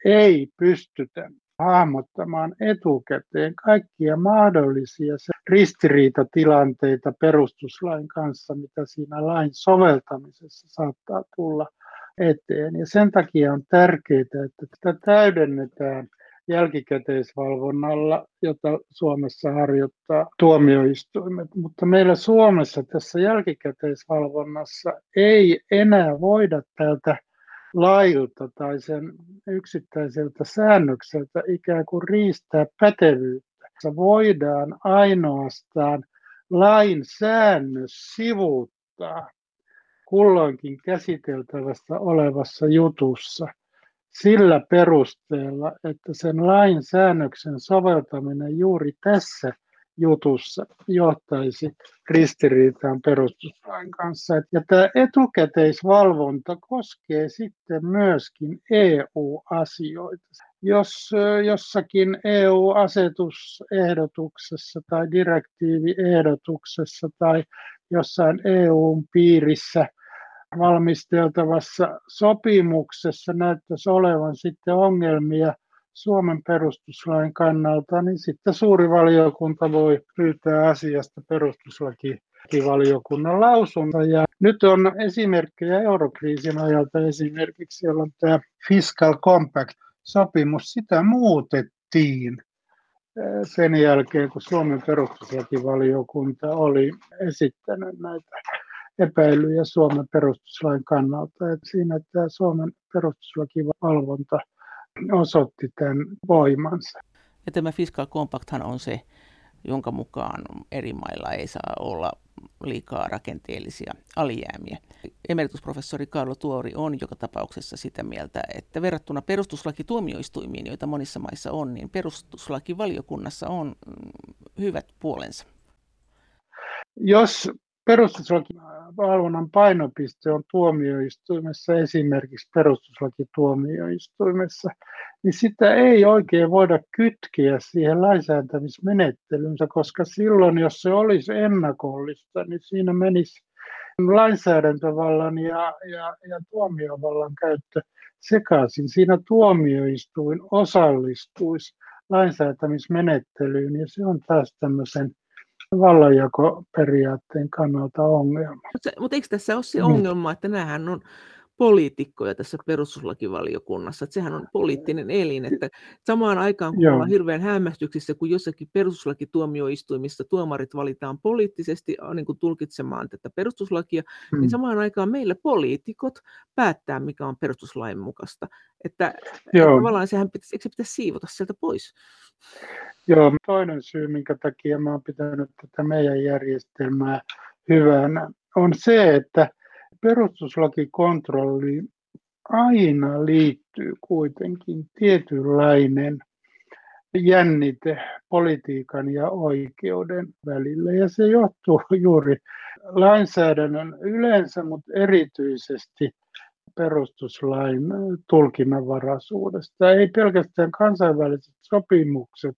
ei pystytä hahmottamaan etukäteen kaikkia mahdollisia ristiriitatilanteita perustuslain kanssa, mitä siinä lain soveltamisessa saattaa tulla eteen. Ja sen takia on tärkeää, että tätä täydennetään jälkikäteisvalvonnalla, jota Suomessa harjoittaa tuomioistuimet. Mutta meillä Suomessa tässä jälkikäteisvalvonnassa ei enää voida täältä lailta tai sen yksittäiseltä säännökseltä ikään kuin riistää pätevyyttä. Voidaan ainoastaan lain säännös sivuuttaa kulloinkin käsiteltävässä olevassa jutussa sillä perusteella, että sen lain säännöksen soveltaminen juuri tässä jutussa johtaisi ristiriitaan perustuslain kanssa. Ja tämä etukäteisvalvonta koskee sitten myöskin EU-asioita. Jos jossakin EU-asetusehdotuksessa tai direktiiviehdotuksessa tai jossain EUn piirissä valmisteltavassa sopimuksessa näyttäisi olevan sitten ongelmia – Suomen perustuslain kannalta, niin sitten suuri valiokunta voi pyytää asiasta perustuslakivaliokunnan lausunta. Ja nyt on esimerkkejä eurokriisin ajalta esimerkiksi, jolloin tämä Fiscal Compact-sopimus, sitä muutettiin sen jälkeen, kun Suomen perustuslakivaliokunta oli esittänyt näitä epäilyjä Suomen perustuslain kannalta. Että siinä tämä Suomen perustuslakivalvonta osoitti tämän voimansa. Ja tämä Fiscal Compacthan on se, jonka mukaan eri mailla ei saa olla liikaa rakenteellisia alijäämiä. Emeritusprofessori Karlo Tuori on joka tapauksessa sitä mieltä, että verrattuna perustuslakituomioistuimiin, joita monissa maissa on, niin perustuslakivaliokunnassa on mm, hyvät puolensa. Jos perustuslakivalvonnan painopiste on tuomioistuimessa, esimerkiksi perustuslakituomioistuimessa, niin sitä ei oikein voida kytkeä siihen lainsäätämismenettelynsä, koska silloin, jos se olisi ennakollista, niin siinä menisi lainsäädäntövallan ja, ja, ja tuomiovallan käyttö sekaisin. Siinä tuomioistuin osallistuisi lainsäätämismenettelyyn ja se on taas tämmöisen vallanjakoperiaatteen kannalta ongelma. Mutta, eikö tässä ole se ongelma, että nämähän on poliitikkoja tässä perustuslakivaliokunnassa, että sehän on poliittinen elin, että samaan aikaan kun Joo. ollaan hirveän hämmästyksissä, kun jossakin perustuslakituomioistuimissa tuomarit valitaan poliittisesti niin kuin tulkitsemaan tätä perustuslakia, niin hmm. niin samaan aikaan meillä poliitikot päättää, mikä on perustuslain mukaista. Että, että tavallaan sehän pitäisi, eikö se pitäisi siivota sieltä pois? Joo, toinen syy, minkä takia mä oon pitänyt tätä meidän järjestelmää hyvänä, on se, että perustuslakikontrolliin aina liittyy kuitenkin tietynlainen jännite politiikan ja oikeuden välillä. Ja se johtuu juuri lainsäädännön yleensä, mutta erityisesti perustuslain tulkinnanvaraisuudesta. Ei pelkästään kansainväliset sopimukset,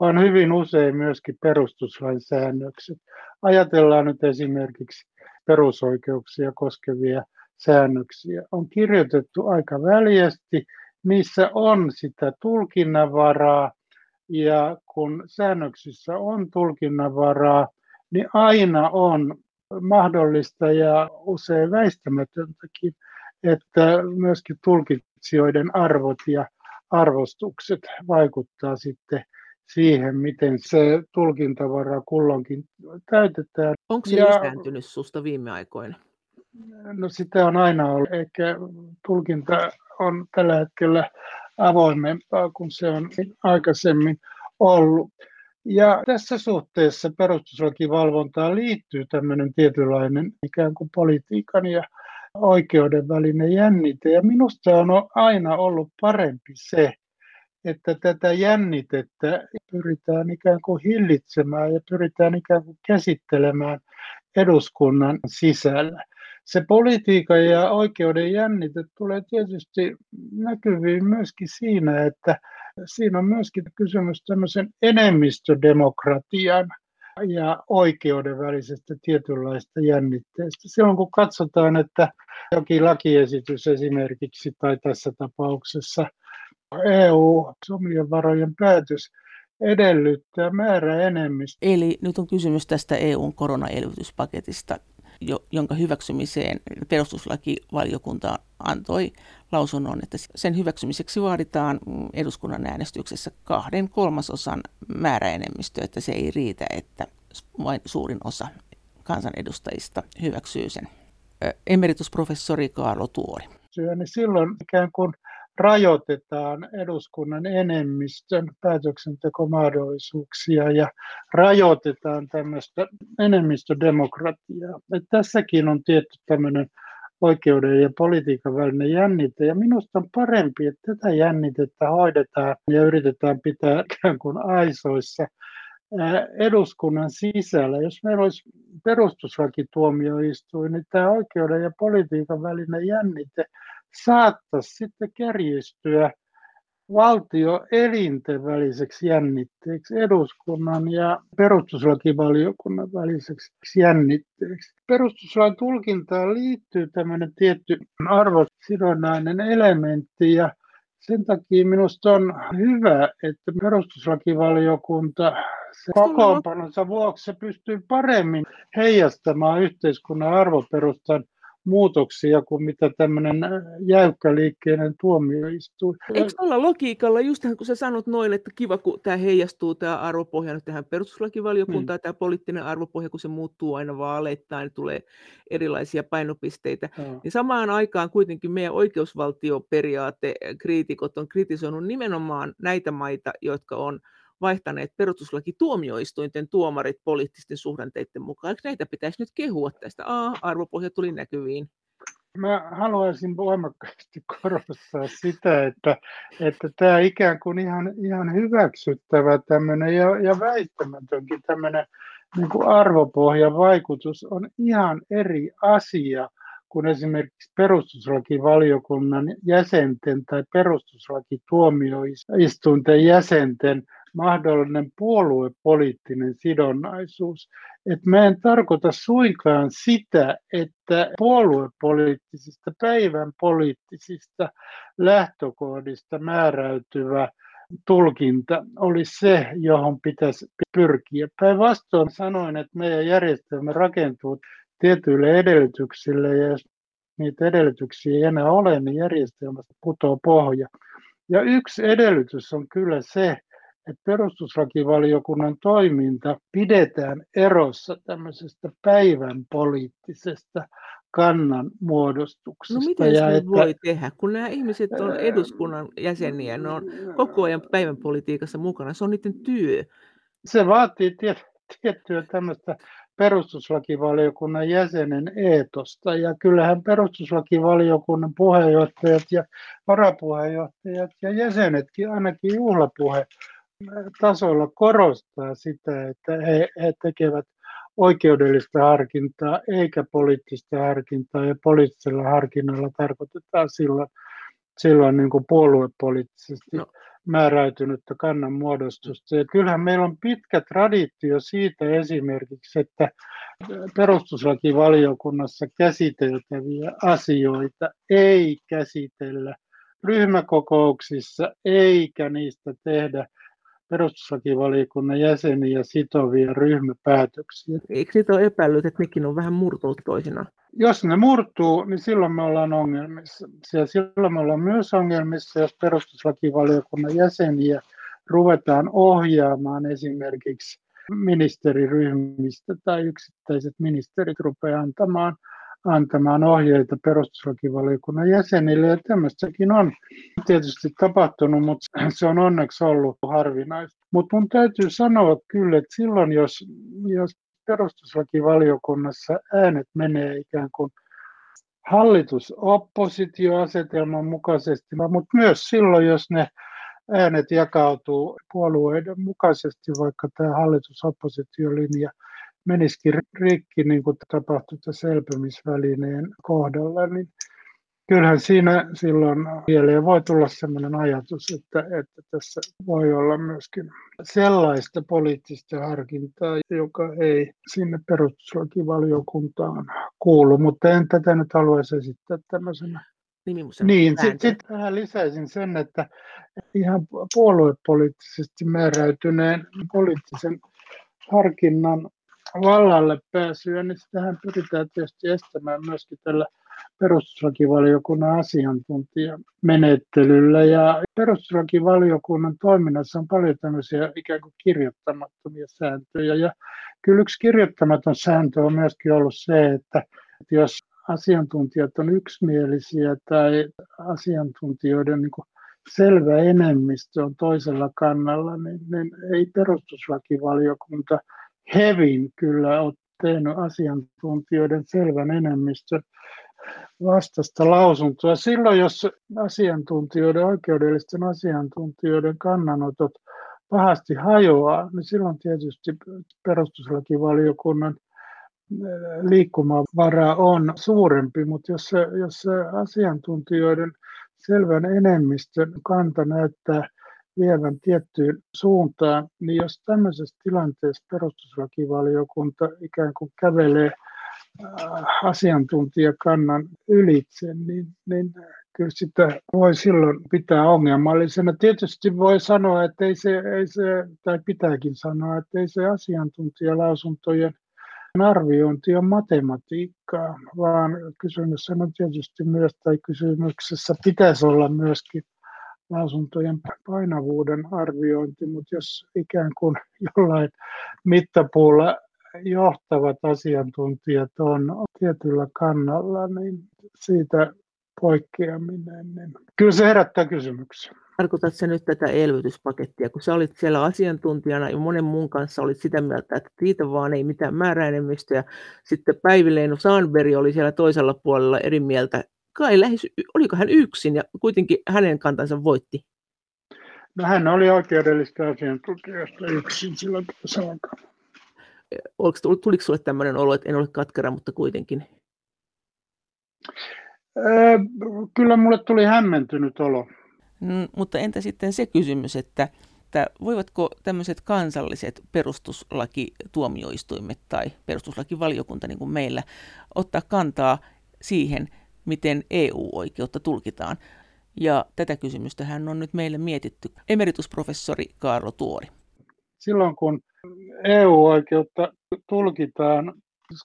vaan hyvin usein myöskin perustuslain säännökset. Ajatellaan nyt esimerkiksi perusoikeuksia koskevia säännöksiä. On kirjoitettu aika väljästi, niissä on sitä tulkinnanvaraa, ja kun säännöksissä on tulkinnanvaraa, niin aina on mahdollista ja usein väistämätöntäkin, että myöskin tulkitsijoiden arvot ja arvostukset vaikuttaa sitten siihen, miten se tulkintavara kulloinkin täytetään. Onko se ja, lisääntynyt susta viime aikoina? No sitä on aina ollut. Ehkä tulkinta on tällä hetkellä avoimempaa kuin se on aikaisemmin ollut. Ja tässä suhteessa perustuslakivalvontaan liittyy tämmöinen tietynlainen ikään kuin politiikan ja oikeuden välinen jännite. Ja minusta on aina ollut parempi se, että tätä jännitettä pyritään ikään kuin hillitsemään ja pyritään ikään kuin käsittelemään eduskunnan sisällä. Se politiikan ja oikeuden jännite tulee tietysti näkyviin myöskin siinä, että siinä on myöskin kysymys tämmöisen enemmistödemokratian ja oikeuden välisestä tietynlaista jännitteestä. Silloin kun katsotaan, että jokin lakiesitys esimerkiksi tai tässä tapauksessa EU-omien varojen päätös edellyttää määräenemmistö. Eli nyt on kysymys tästä EUn koronaelvytyspaketista, jonka hyväksymiseen perustuslakivaliokunta antoi lausunnon, että sen hyväksymiseksi vaaditaan eduskunnan äänestyksessä kahden kolmasosan määräenemmistö, että se ei riitä, että vain suurin osa kansanedustajista hyväksyy sen. Emeritusprofessori Kaarlo Tuori. Niin silloin ikään kuin rajoitetaan eduskunnan enemmistön päätöksentekomahdollisuuksia ja rajoitetaan tämmöistä enemmistödemokratiaa. Et tässäkin on tietty tämmöinen oikeuden ja politiikan välinen jännite. Ja minusta on parempi, että tätä jännitettä hoidetaan ja yritetään pitää ikään kuin aisoissa eduskunnan sisällä. Jos meillä olisi perustuslakituomioistuin, niin tämä oikeuden ja politiikan välinen jännite saattaisi sitten kärjistyä valtioelinten väliseksi jännitteeksi, eduskunnan ja perustuslakivaliokunnan väliseksi jännitteeksi. Perustuslain tulkintaan liittyy tämmöinen tietty arvosidonnainen elementti ja sen takia minusta on hyvä, että perustuslakivaliokunta se kokoonpanonsa vuoksi se pystyy paremmin heijastamaan yhteiskunnan arvoperustan muutoksia kuin mitä tämmöinen jäykkäliikkeinen tuomioistuin. Eikö tuolla logiikalla, just kun sä sanot noin, että kiva, kun tämä heijastuu, tämä arvopohja nyt tähän perustuslakivaliokuntaan, hmm. tämä poliittinen arvopohja, kun se muuttuu aina vaaleittain, niin tulee erilaisia painopisteitä, hmm. niin samaan aikaan kuitenkin meidän oikeusvaltioperiaate kriitikot on kritisoinut nimenomaan näitä maita, jotka on vaihtaneet perustuslaki tuomioistuinten tuomarit poliittisten suhdanteiden mukaan. Eikö näitä pitäisi nyt kehua tästä? A, arvopohja tuli näkyviin. Mä haluaisin voimakkaasti korostaa sitä, että, että tämä ikään kuin ihan, ihan hyväksyttävä tämmöinen ja, ja väittämätönkin tämmöinen niin arvopohjan vaikutus on ihan eri asia kuin esimerkiksi perustuslakivaliokunnan jäsenten tai perustuslakituomioistuinten jäsenten mahdollinen puoluepoliittinen sidonnaisuus. Et mä en tarkoita suinkaan sitä, että puoluepoliittisista, päivän poliittisista lähtökohdista määräytyvä tulkinta olisi se, johon pitäisi pyrkiä. Päinvastoin sanoin, että meidän järjestelmä rakentuu tietyille edellytyksille, ja jos niitä edellytyksiä ei enää ole, niin järjestelmästä putoaa pohja. Ja yksi edellytys on kyllä se, että perustuslakivaliokunnan toiminta pidetään erossa tämmöisestä päivän poliittisesta kannan muodostuksesta. No miten ja että, voi tehdä, kun nämä ihmiset on eduskunnan jäseniä, ne on koko ajan päivän politiikassa mukana, se on niiden työ. Se vaatii tiettyä tämmöistä perustuslakivaliokunnan jäsenen eetosta. Ja kyllähän perustuslakivaliokunnan puheenjohtajat ja varapuheenjohtajat ja jäsenetkin ainakin juhlapuhe tasolla korostaa sitä, että he, he tekevät oikeudellista harkintaa eikä poliittista harkintaa, ja poliittisella harkinnalla tarkoitetaan silloin, silloin niin kuin puoluepoliittisesti no. Määräytynyttä kannanmuodostusta. Ja kyllähän meillä on pitkä traditio siitä esimerkiksi, että perustuslakivaliokunnassa käsiteltäviä asioita ei käsitellä ryhmäkokouksissa eikä niistä tehdä perustuslakivaliokunnan jäseniä sitovia ryhmäpäätöksiä. Eikö siitä ole epäillyt, että nekin on vähän murtunut toisinaan? Jos ne murtuu, niin silloin me ollaan ongelmissa. Ja silloin me ollaan myös ongelmissa, jos perustuslakivaliokunnan jäseniä ruvetaan ohjaamaan esimerkiksi ministeriryhmistä tai yksittäiset ministerit rupeaa antamaan antamaan ohjeita perustuslakivaliokunnan jäsenille. Ja tämmöistäkin on tietysti tapahtunut, mutta se on onneksi ollut harvinaista. Mutta mun täytyy sanoa kyllä, että silloin jos, jos perustuslakivaliokunnassa äänet menee ikään kuin hallitus-oppositioasetelman mukaisesti, mutta myös silloin, jos ne äänet jakautuu puolueiden mukaisesti, vaikka tämä hallitus-oppositiolinja menisikin rikki, niin kuin tapahtui tässä elpymisvälineen kohdalla, niin kyllähän siinä silloin mieleen voi tulla sellainen ajatus, että, että tässä voi olla myöskin sellaista poliittista harkintaa, joka ei sinne perustuslakivaliokuntaan kuulu, mutta en tätä nyt haluaisi esittää tämmöisenä. Niin, sitten sit vähän lisäisin sen, että ihan puoluepoliittisesti määräytyneen poliittisen harkinnan vallalle pääsyä, niin sitähän pyritään tietysti estämään myöskin tällä perustuslakivaliokunnan asiantuntijamenettelyllä. Ja perustuslakivaliokunnan toiminnassa on paljon tämmöisiä ikään kuin kirjoittamattomia sääntöjä. Ja kyllä yksi kirjoittamaton sääntö on myöskin ollut se, että jos asiantuntijat on yksimielisiä tai asiantuntijoiden niin selvä enemmistö on toisella kannalla, niin, niin ei perustuslakivaliokunta – hevin kyllä ole tehnyt asiantuntijoiden selvän enemmistön vastasta lausuntoa. Silloin, jos asiantuntijoiden, oikeudellisten asiantuntijoiden kannanotot pahasti hajoaa, niin silloin tietysti perustuslakivaliokunnan eh, liikkumavara on suurempi, mutta jos jos asiantuntijoiden selvän enemmistön kanta näyttää vievän tiettyyn suuntaan, niin jos tämmöisessä tilanteessa perustuslakivaliokunta ikään kuin kävelee äh, asiantuntijakannan ylitse, niin, niin kyllä sitä voi silloin pitää ongelmallisena. Tietysti voi sanoa, että ei se, ei se tai pitääkin sanoa, että ei se asiantuntijalausuntojen arviointi on matematiikkaa, vaan kysymys on tietysti myös, tai kysymyksessä pitäisi olla myöskin lausuntojen painavuuden arviointi, mutta jos ikään kuin jollain mittapuulla johtavat asiantuntijat on tietyllä kannalla, niin siitä poikkeaminen, niin kyllä se herättää kysymyksiä. Tarkoitatko se nyt tätä elvytyspakettia, kun sä olit siellä asiantuntijana ja monen muun kanssa olit sitä mieltä, että siitä vaan ei mitään määräenemmistöä. Sitten Päivi Leino Sandberg oli siellä toisella puolella eri mieltä. Kai lähes, oliko hän yksin ja kuitenkin hänen kantansa voitti? No hän oli oikeudellista asiantuntijasta yksin silloin saakka. Tuliko sinulle tämmöinen olo, että en ole katkera, mutta kuitenkin? Kyllä mulle tuli hämmentynyt olo. Mm, mutta entä sitten se kysymys, että, että voivatko tämmöiset kansalliset perustuslakituomioistuimet tai perustuslakivaliokunta niin kuin meillä ottaa kantaa siihen, miten EU-oikeutta tulkitaan? Ja tätä kysymystä hän on nyt meille mietitty emeritusprofessori Kaarlo Tuori. Silloin kun EU-oikeutta tulkitaan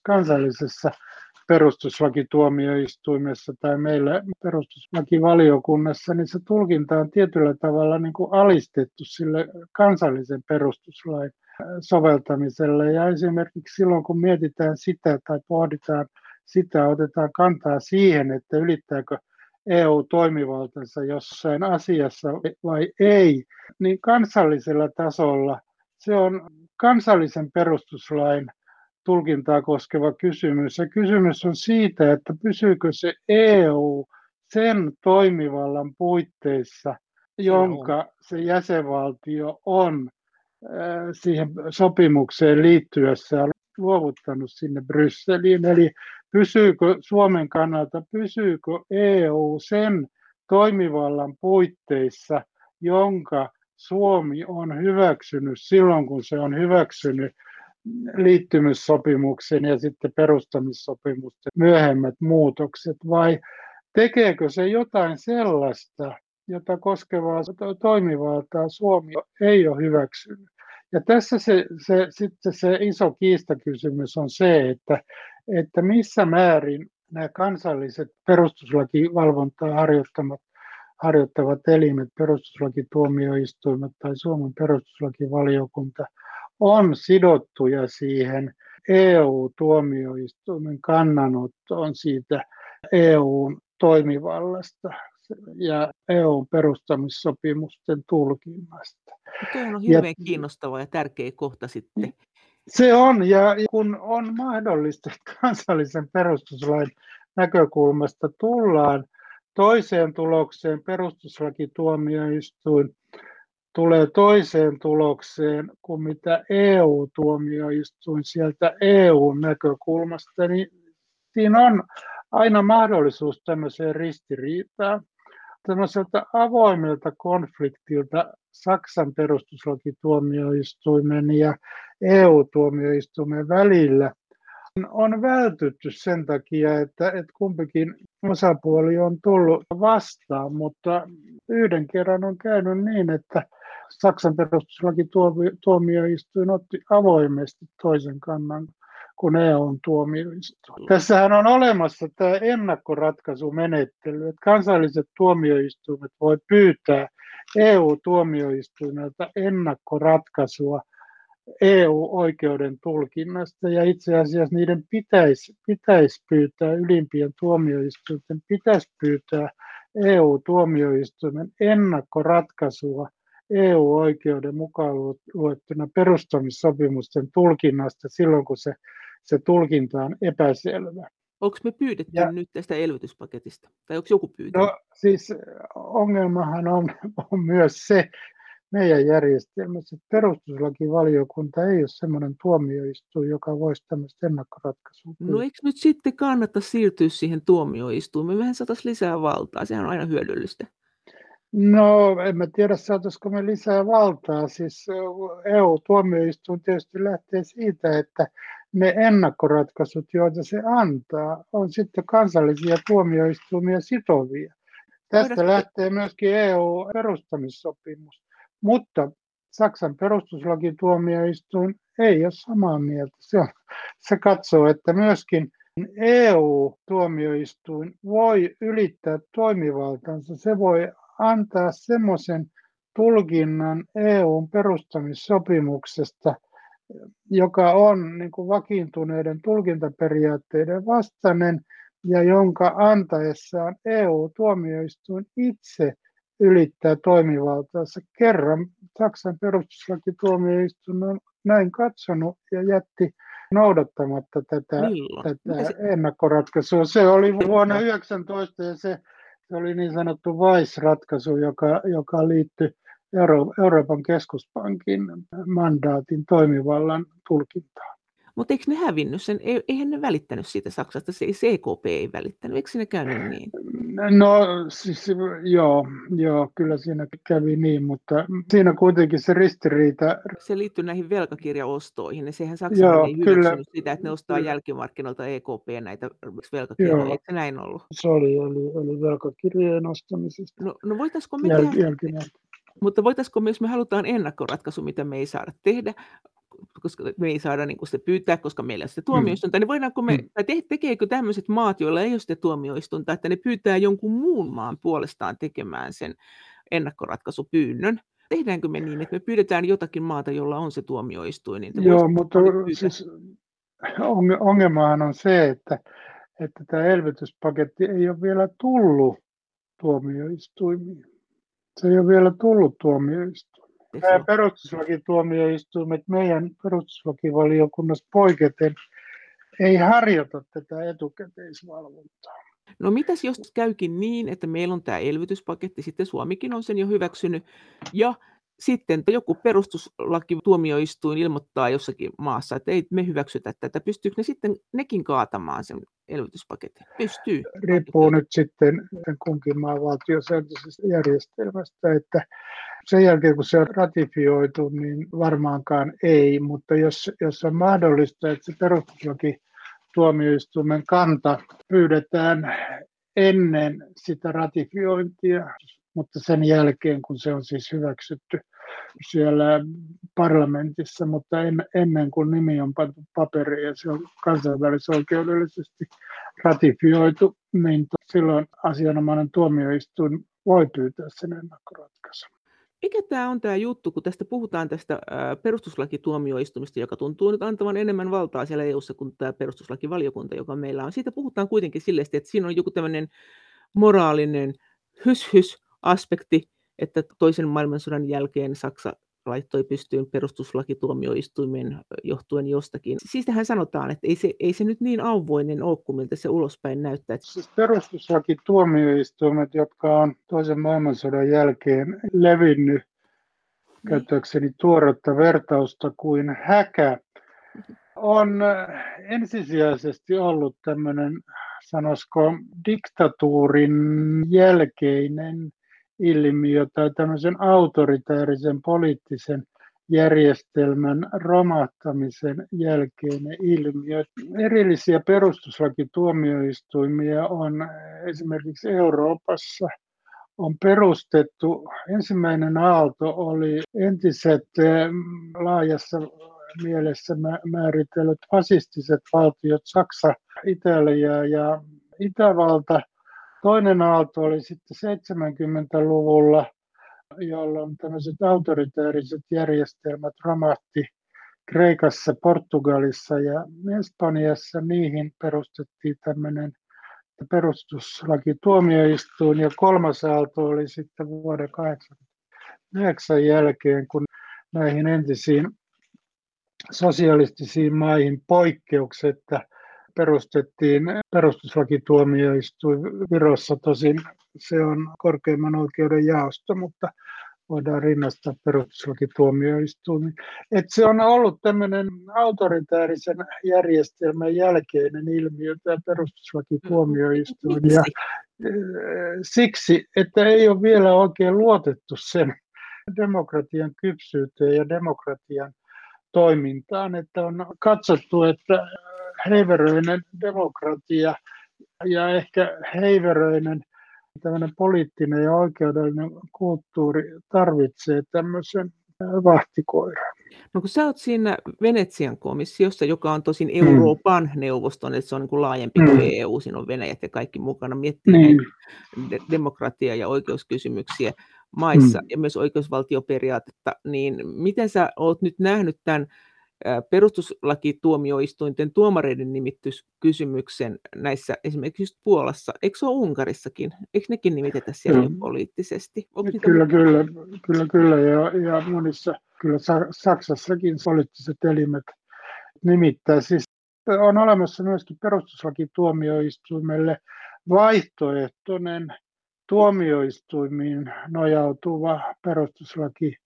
kansallisessa perustuslakituomioistuimessa tai meillä perustuslakivaliokunnassa, niin se tulkinta on tietyllä tavalla niin kuin alistettu sille kansallisen perustuslain soveltamiselle. Ja esimerkiksi silloin, kun mietitään sitä tai pohditaan sitä, otetaan kantaa siihen, että ylittääkö EU-toimivaltansa jossain asiassa vai ei, niin kansallisella tasolla se on kansallisen perustuslain tulkintaa koskeva kysymys. Ja kysymys on siitä, että pysyykö se EU sen toimivallan puitteissa, jonka se jäsenvaltio on siihen sopimukseen liittyessään luovuttanut sinne Brysseliin. Eli pysyykö Suomen kannalta, pysyykö EU sen toimivallan puitteissa, jonka Suomi on hyväksynyt silloin, kun se on hyväksynyt liittymissopimuksen ja sitten perustamissopimusten myöhemmät muutokset, vai tekeekö se jotain sellaista, jota koskevaa toimivaltaa Suomi ei ole hyväksynyt. Ja tässä se, se, sitten se iso kiistakysymys on se, että, että missä määrin nämä kansalliset perustuslakivalvontaa harjoittamat harjoittavat elimet, perustuslakituomioistuimet tai Suomen perustuslakivaliokunta – on sidottuja siihen EU-tuomioistuimen kannanottoon siitä EUn toimivallasta ja EUn perustamissopimusten tulkinnasta. Tuo on hirveän ja, kiinnostava ja tärkeä kohta sitten. Se on, ja kun on mahdollista, kansallisen perustuslain näkökulmasta tullaan toiseen tulokseen perustuslakituomioistuin tulee toiseen tulokseen kuin mitä EU-tuomioistuin sieltä EU-näkökulmasta, niin siinä on aina mahdollisuus tämmöiseen ristiriitaan. Tämmöiseltä avoimelta konfliktilta Saksan perustuslakituomioistuimen ja EU-tuomioistuimen välillä on vältytty sen takia, että, että kumpikin osapuoli on tullut vastaan, mutta yhden kerran on käynyt niin, että Saksan perustuslakituomioistuin otti avoimesti toisen kannan kuin EUn tuomioistuin. Tässähän on olemassa tämä ennakkoratkaisumenettely, että kansalliset tuomioistuimet voi pyytää EU-tuomioistuimelta ennakkoratkaisua EU-oikeuden tulkinnasta ja itse asiassa niiden pitäisi, pitäisi pyytää, ylimpien tuomioistuinten pitäisi pyytää EU-tuomioistuimen ennakkoratkaisua EU-oikeuden mukaan luettuna perustamissopimusten tulkinnasta silloin, kun se, se tulkinta on epäselvä. Onko me pyydetty ja, nyt tästä elvytyspaketista? Tai onko joku pyytänyt? No siis ongelmahan on, on myös se meidän järjestelmässä, että perustuslakivaliokunta ei ole sellainen tuomioistuin, joka voisi tämmöistä ennakkoratkaisua. No eikö nyt sitten kannata siirtyä siihen tuomioistuimeen? Mehän saataisiin lisää valtaa, sehän on aina hyödyllistä. No, en mä tiedä, saataisiko me lisää valtaa. Siis EU-tuomioistuin tietysti lähtee siitä, että ne ennakkoratkaisut, joita se antaa, on sitten kansallisia tuomioistuimia sitovia. Tästä lähtee myöskin EU-perustamissopimus. Mutta Saksan perustuslakituomioistuin ei ole samaa mieltä. Se on, se katsoo, että myöskin EU-tuomioistuin voi ylittää toimivaltansa. Se voi antaa semmoisen tulkinnan EUn perustamissopimuksesta, joka on niin kuin vakiintuneiden tulkintaperiaatteiden vastainen ja jonka antaessaan EU-tuomioistuin itse ylittää toimivaltaansa. Kerran Saksan perustuslakituomioistuin on näin katsonut ja jätti noudattamatta tätä, tätä ennakkoratkaisua. Se oli vuonna 19 ja se, se oli niin sanottu VICE-ratkaisu, joka, joka liittyi Euro, Euroopan keskuspankin mandaatin toimivallan tulkintaan. Mutta eikö ne hävinnyt sen? Eihän ne välittänyt siitä Saksasta, se EKP ei välittänyt. Eikö ne käynyt niin? No siis joo, joo, kyllä siinä kävi niin, mutta siinä kuitenkin se ristiriita... Se liittyy näihin velkakirjaostoihin, ja sehän Saksa ei hyväksynyt kyllä. sitä, että ne ostaa jälkimarkkinoilta EKP näitä velkakirjoja. Joo. Eikö se näin ollut? Se oli, oli, oli velkakirjojen ostamisesta. No, no voitaisiko me Jäl- tehdä... Mutta voitaisiko me, jos me halutaan ennakkoratkaisu, mitä me ei saada tehdä, koska me ei saada niin sitä pyytää, koska meillä on sitä mm. tuomioistuinta, mm. niin voidaanko me, mm. tai te, tekeekö tämmöiset maat, joilla ei ole sitä tuomioistuinta, että ne pyytää jonkun muun maan puolestaan tekemään sen ennakkoratkaisupyynnön? Tehdäänkö me niin, että me pyydetään jotakin maata, jolla on se tuomioistuin? Niin Joo, mutta siis ongelmahan on se, että, että tämä elvytyspaketti ei ole vielä tullut tuomioistuimiin. Se ei ole vielä tullut tuomioistuimiin nämä perustuslakituomioistuimet meidän perustuslakivaliokunnassa poiketen ei harjoita tätä etukäteisvalvontaa. No mitäs jos käykin niin, että meillä on tämä elvytyspaketti, sitten Suomikin on sen jo hyväksynyt, ja sitten joku perustuslakituomioistuin ilmoittaa jossakin maassa, että ei me hyväksytä tätä. Pystyykö ne sitten nekin kaatamaan sen elvytyspaketin? Pystyy. Riippuu nyt sitten kunkin maan valtiosääntöisestä järjestelmästä, että sen jälkeen kun se on ratifioitu, niin varmaankaan ei, mutta jos, jos on mahdollista, että se perustuslaki tuomioistuimen kanta pyydetään ennen sitä ratifiointia, mutta sen jälkeen, kun se on siis hyväksytty siellä parlamentissa, mutta en, ennen kuin nimi on pantu paperiin ja se on kansainvälisoikeudellisesti ratifioitu, niin silloin asianomainen tuomioistuin voi pyytää sen ennakkoratkaisun. Mikä tämä on tämä juttu, kun tästä puhutaan tästä perustuslakituomioistumista, joka tuntuu nyt antavan enemmän valtaa siellä EU:ssa kuin tämä perustuslakivaliokunta, joka meillä on. Siitä puhutaan kuitenkin silleen, että siinä on joku tämmöinen moraalinen hys-hys-aspekti, että toisen maailmansodan jälkeen Saksa laittoi pystyyn perustuslakituomioistuimen johtuen jostakin. Siitähän sanotaan, että ei se, ei se nyt niin auvoinen ole kuin miltä se ulospäin näyttää. Siis perustuslakituomioistuimet, jotka on toisen maailmansodan jälkeen levinnyt, niin. käyttääkseni tuoretta vertausta kuin häkä, on ensisijaisesti ollut tämmöinen, sanoisiko, diktatuurin jälkeinen ilmiö tai tämmöisen autoritäärisen poliittisen järjestelmän romahtamisen jälkeinen ilmiö. Erillisiä perustuslakituomioistuimia on esimerkiksi Euroopassa on perustettu. Ensimmäinen aalto oli entiset eh, laajassa mielessä määritellyt fasistiset valtiot, Saksa, Italia ja Itävalta – Toinen aalto oli sitten 70-luvulla, jolloin tämmöiset autoritääriset järjestelmät romahti Kreikassa, Portugalissa ja Espanjassa. Niihin perustettiin tämmöinen perustuslakituomioistuin ja kolmas aalto oli sitten vuoden 1989 jälkeen, kun näihin entisiin sosialistisiin maihin poikkeuksetta perustettiin perustuslakituomioistuin Virossa, tosin se on korkeimman oikeuden jaosto, mutta voidaan rinnastaa perustuslakituomioistuin. Et se on ollut tämmöinen autoritäärisen järjestelmän jälkeinen ilmiö, tämä perustuslakituomioistuin. Ja e, siksi, että ei ole vielä oikein luotettu sen demokratian kypsyyteen ja demokratian toimintaan, että on katsottu, että heiveröinen demokratia ja ehkä heiveröinen tämmöinen poliittinen ja oikeudellinen kulttuuri tarvitsee tämmöisen vahtikoiran. No kun sä oot siinä Venetsian komissiossa, joka on tosin mm. Euroopan mm. neuvoston, että se on niin kuin laajempi mm. kuin EU, siinä on Venäjät ja kaikki mukana miettii niin. de- demokratia- ja oikeuskysymyksiä maissa mm. ja myös oikeusvaltioperiaatetta, niin miten sä oot nyt nähnyt tämän perustuslakituomioistuinten tuomareiden nimityskysymyksen näissä esimerkiksi Puolassa. Eikö se ole Unkarissakin? Eikö nekin nimitetä siellä mm. poliittisesti? Onko kyllä, niitä... kyllä, kyllä, kyllä. Ja, ja monissa, kyllä Saksassakin poliittiset elimet nimittää. Siis on olemassa myöskin perustuslakituomioistuimelle vaihtoehtoinen tuomioistuimiin nojautuva perustuslaki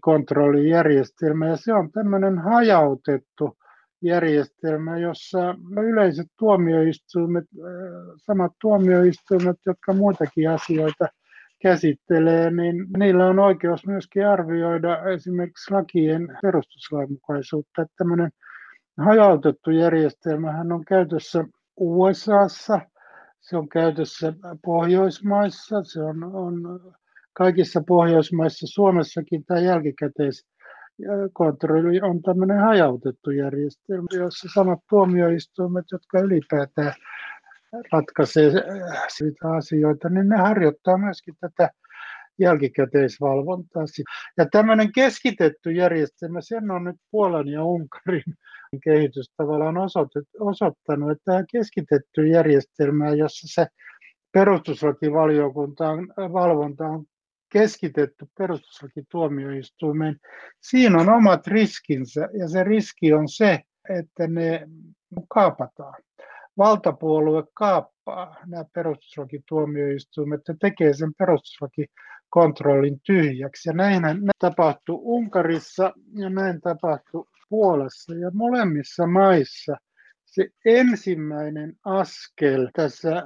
kontrollijärjestelmä ja se on tämmöinen hajautettu järjestelmä, jossa yleiset tuomioistuimet, äh, samat tuomioistuimet, jotka muitakin asioita käsittelee, niin niillä on oikeus myöskin arvioida esimerkiksi lakien perustuslainmukaisuutta. Että tämmöinen hajautettu järjestelmähän on käytössä USAssa, se on käytössä Pohjoismaissa, se on, on kaikissa Pohjoismaissa, Suomessakin tämä jälkikäteiskontrolli on tämmöinen hajautettu järjestelmä, jossa samat tuomioistuimet, jotka ylipäätään ratkaisee sitä asioita, niin ne harjoittaa myöskin tätä jälkikäteisvalvontaa. Ja tämmöinen keskitetty järjestelmä, sen on nyt Puolan ja Unkarin kehitys tavallaan osoittanut, että tämä keskitetty järjestelmä, jossa se perustuslakivaliokuntaan valvonta on keskitetty perustuslakituomioistuimeen, siinä on omat riskinsä ja se riski on se, että ne kaapataan. Valtapuolue kaappaa nämä perustuslakituomioistuimet ja tekee sen perustuslakikontrollin tyhjäksi. Ja näin tapahtui Unkarissa ja näin tapahtui Puolassa ja molemmissa maissa se ensimmäinen askel tässä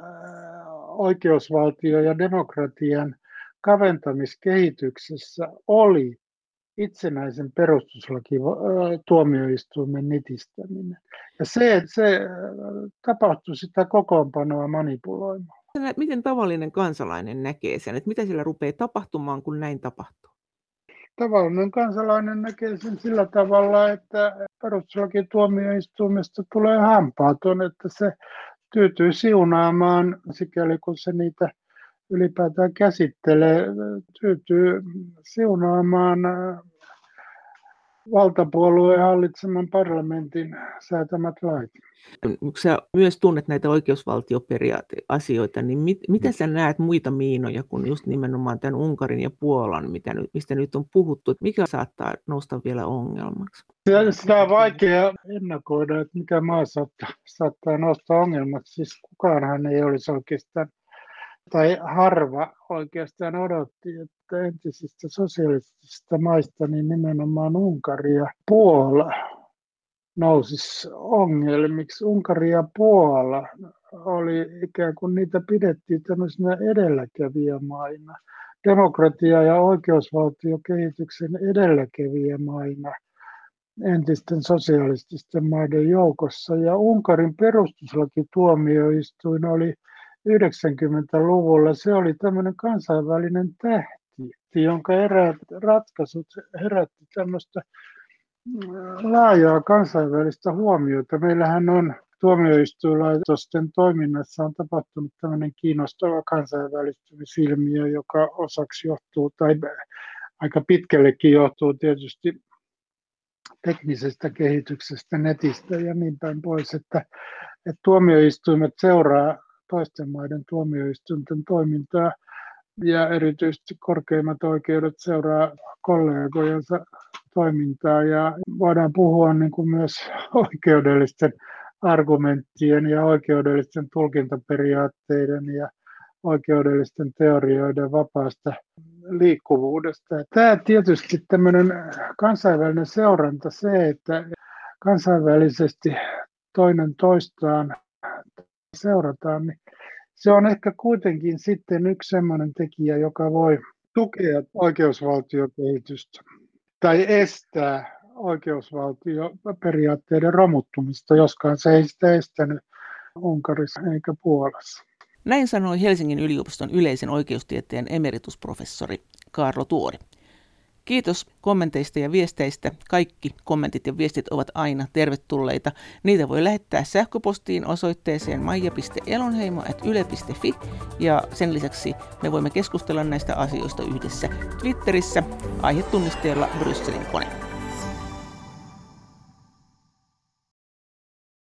oikeusvaltio- ja demokratian kaventamiskehityksessä oli itsenäisen perustuslakituomioistuimen nitistäminen. Ja se, se tapahtui sitä kokoonpanoa manipuloimalla. Miten tavallinen kansalainen näkee sen, että mitä siellä rupeaa tapahtumaan, kun näin tapahtuu? Tavallinen kansalainen näkee sen sillä tavalla, että perustuslakituomioistuimesta tulee hampaaton, että se tyytyy siunaamaan, sikäli kun se niitä ylipäätään käsittelee, tyytyy siunaamaan äh, valtapuolueen hallitseman parlamentin säätämät lait. Kun sä myös tunnet näitä oikeusvaltioperiaateasioita, niin mit, mitä sä näet muita miinoja kuin just nimenomaan tämän Unkarin ja Puolan, mitä nyt, mistä nyt on puhuttu, että mikä saattaa nousta vielä ongelmaksi? Sitä on vaikea ennakoida, että mikä maa saattaa, saattaa nousta ongelmaksi. Siis kukaanhan ei olisi oikeastaan tai harva oikeastaan odotti, että entisistä sosialistisista maista niin nimenomaan Unkari ja Puola nousisi ongelmiksi. Unkari ja Puola oli ikään kuin niitä pidettiin tämmöisenä edelläkävijämaina, demokratia- ja oikeusvaltiokehityksen edelläkävijämaina entisten sosialististen maiden joukossa. Ja Unkarin perustuslakituomioistuin oli 90-luvulla se oli tämmöinen kansainvälinen tähti, jonka eräät ratkaisut herätti tämmöistä mm, laajaa kansainvälistä huomiota. Meillähän on tuomioistuinlaitosten toiminnassa on tapahtunut tämmöinen kiinnostava kansainvälistymisilmiö, joka osaksi johtuu, tai aika pitkällekin johtuu tietysti teknisestä kehityksestä, netistä ja niin päin pois, että, että tuomioistuimet seuraa toisten maiden tuomioistuinten toimintaa ja erityisesti korkeimmat oikeudet seuraa kollegojensa toimintaa ja voidaan puhua niin kuin myös oikeudellisten argumenttien ja oikeudellisten tulkintaperiaatteiden ja oikeudellisten teorioiden vapaasta liikkuvuudesta. Tämä tietysti tämmöinen kansainvälinen seuranta, se, että kansainvälisesti toinen toistaan seurataan, niin se on ehkä kuitenkin sitten yksi sellainen tekijä, joka voi tukea oikeusvaltiokehitystä tai estää oikeusvaltioperiaatteiden romuttumista, joskaan se ei sitä estänyt Unkarissa eikä Puolassa. Näin sanoi Helsingin yliopiston yleisen oikeustieteen emeritusprofessori Kaarlo Tuori. Kiitos kommenteista ja viesteistä. Kaikki kommentit ja viestit ovat aina tervetulleita. Niitä voi lähettää sähköpostiin osoitteeseen maija.elonheimo.yle.fi ja sen lisäksi me voimme keskustella näistä asioista yhdessä Twitterissä aihetunnisteella Brysselin kone.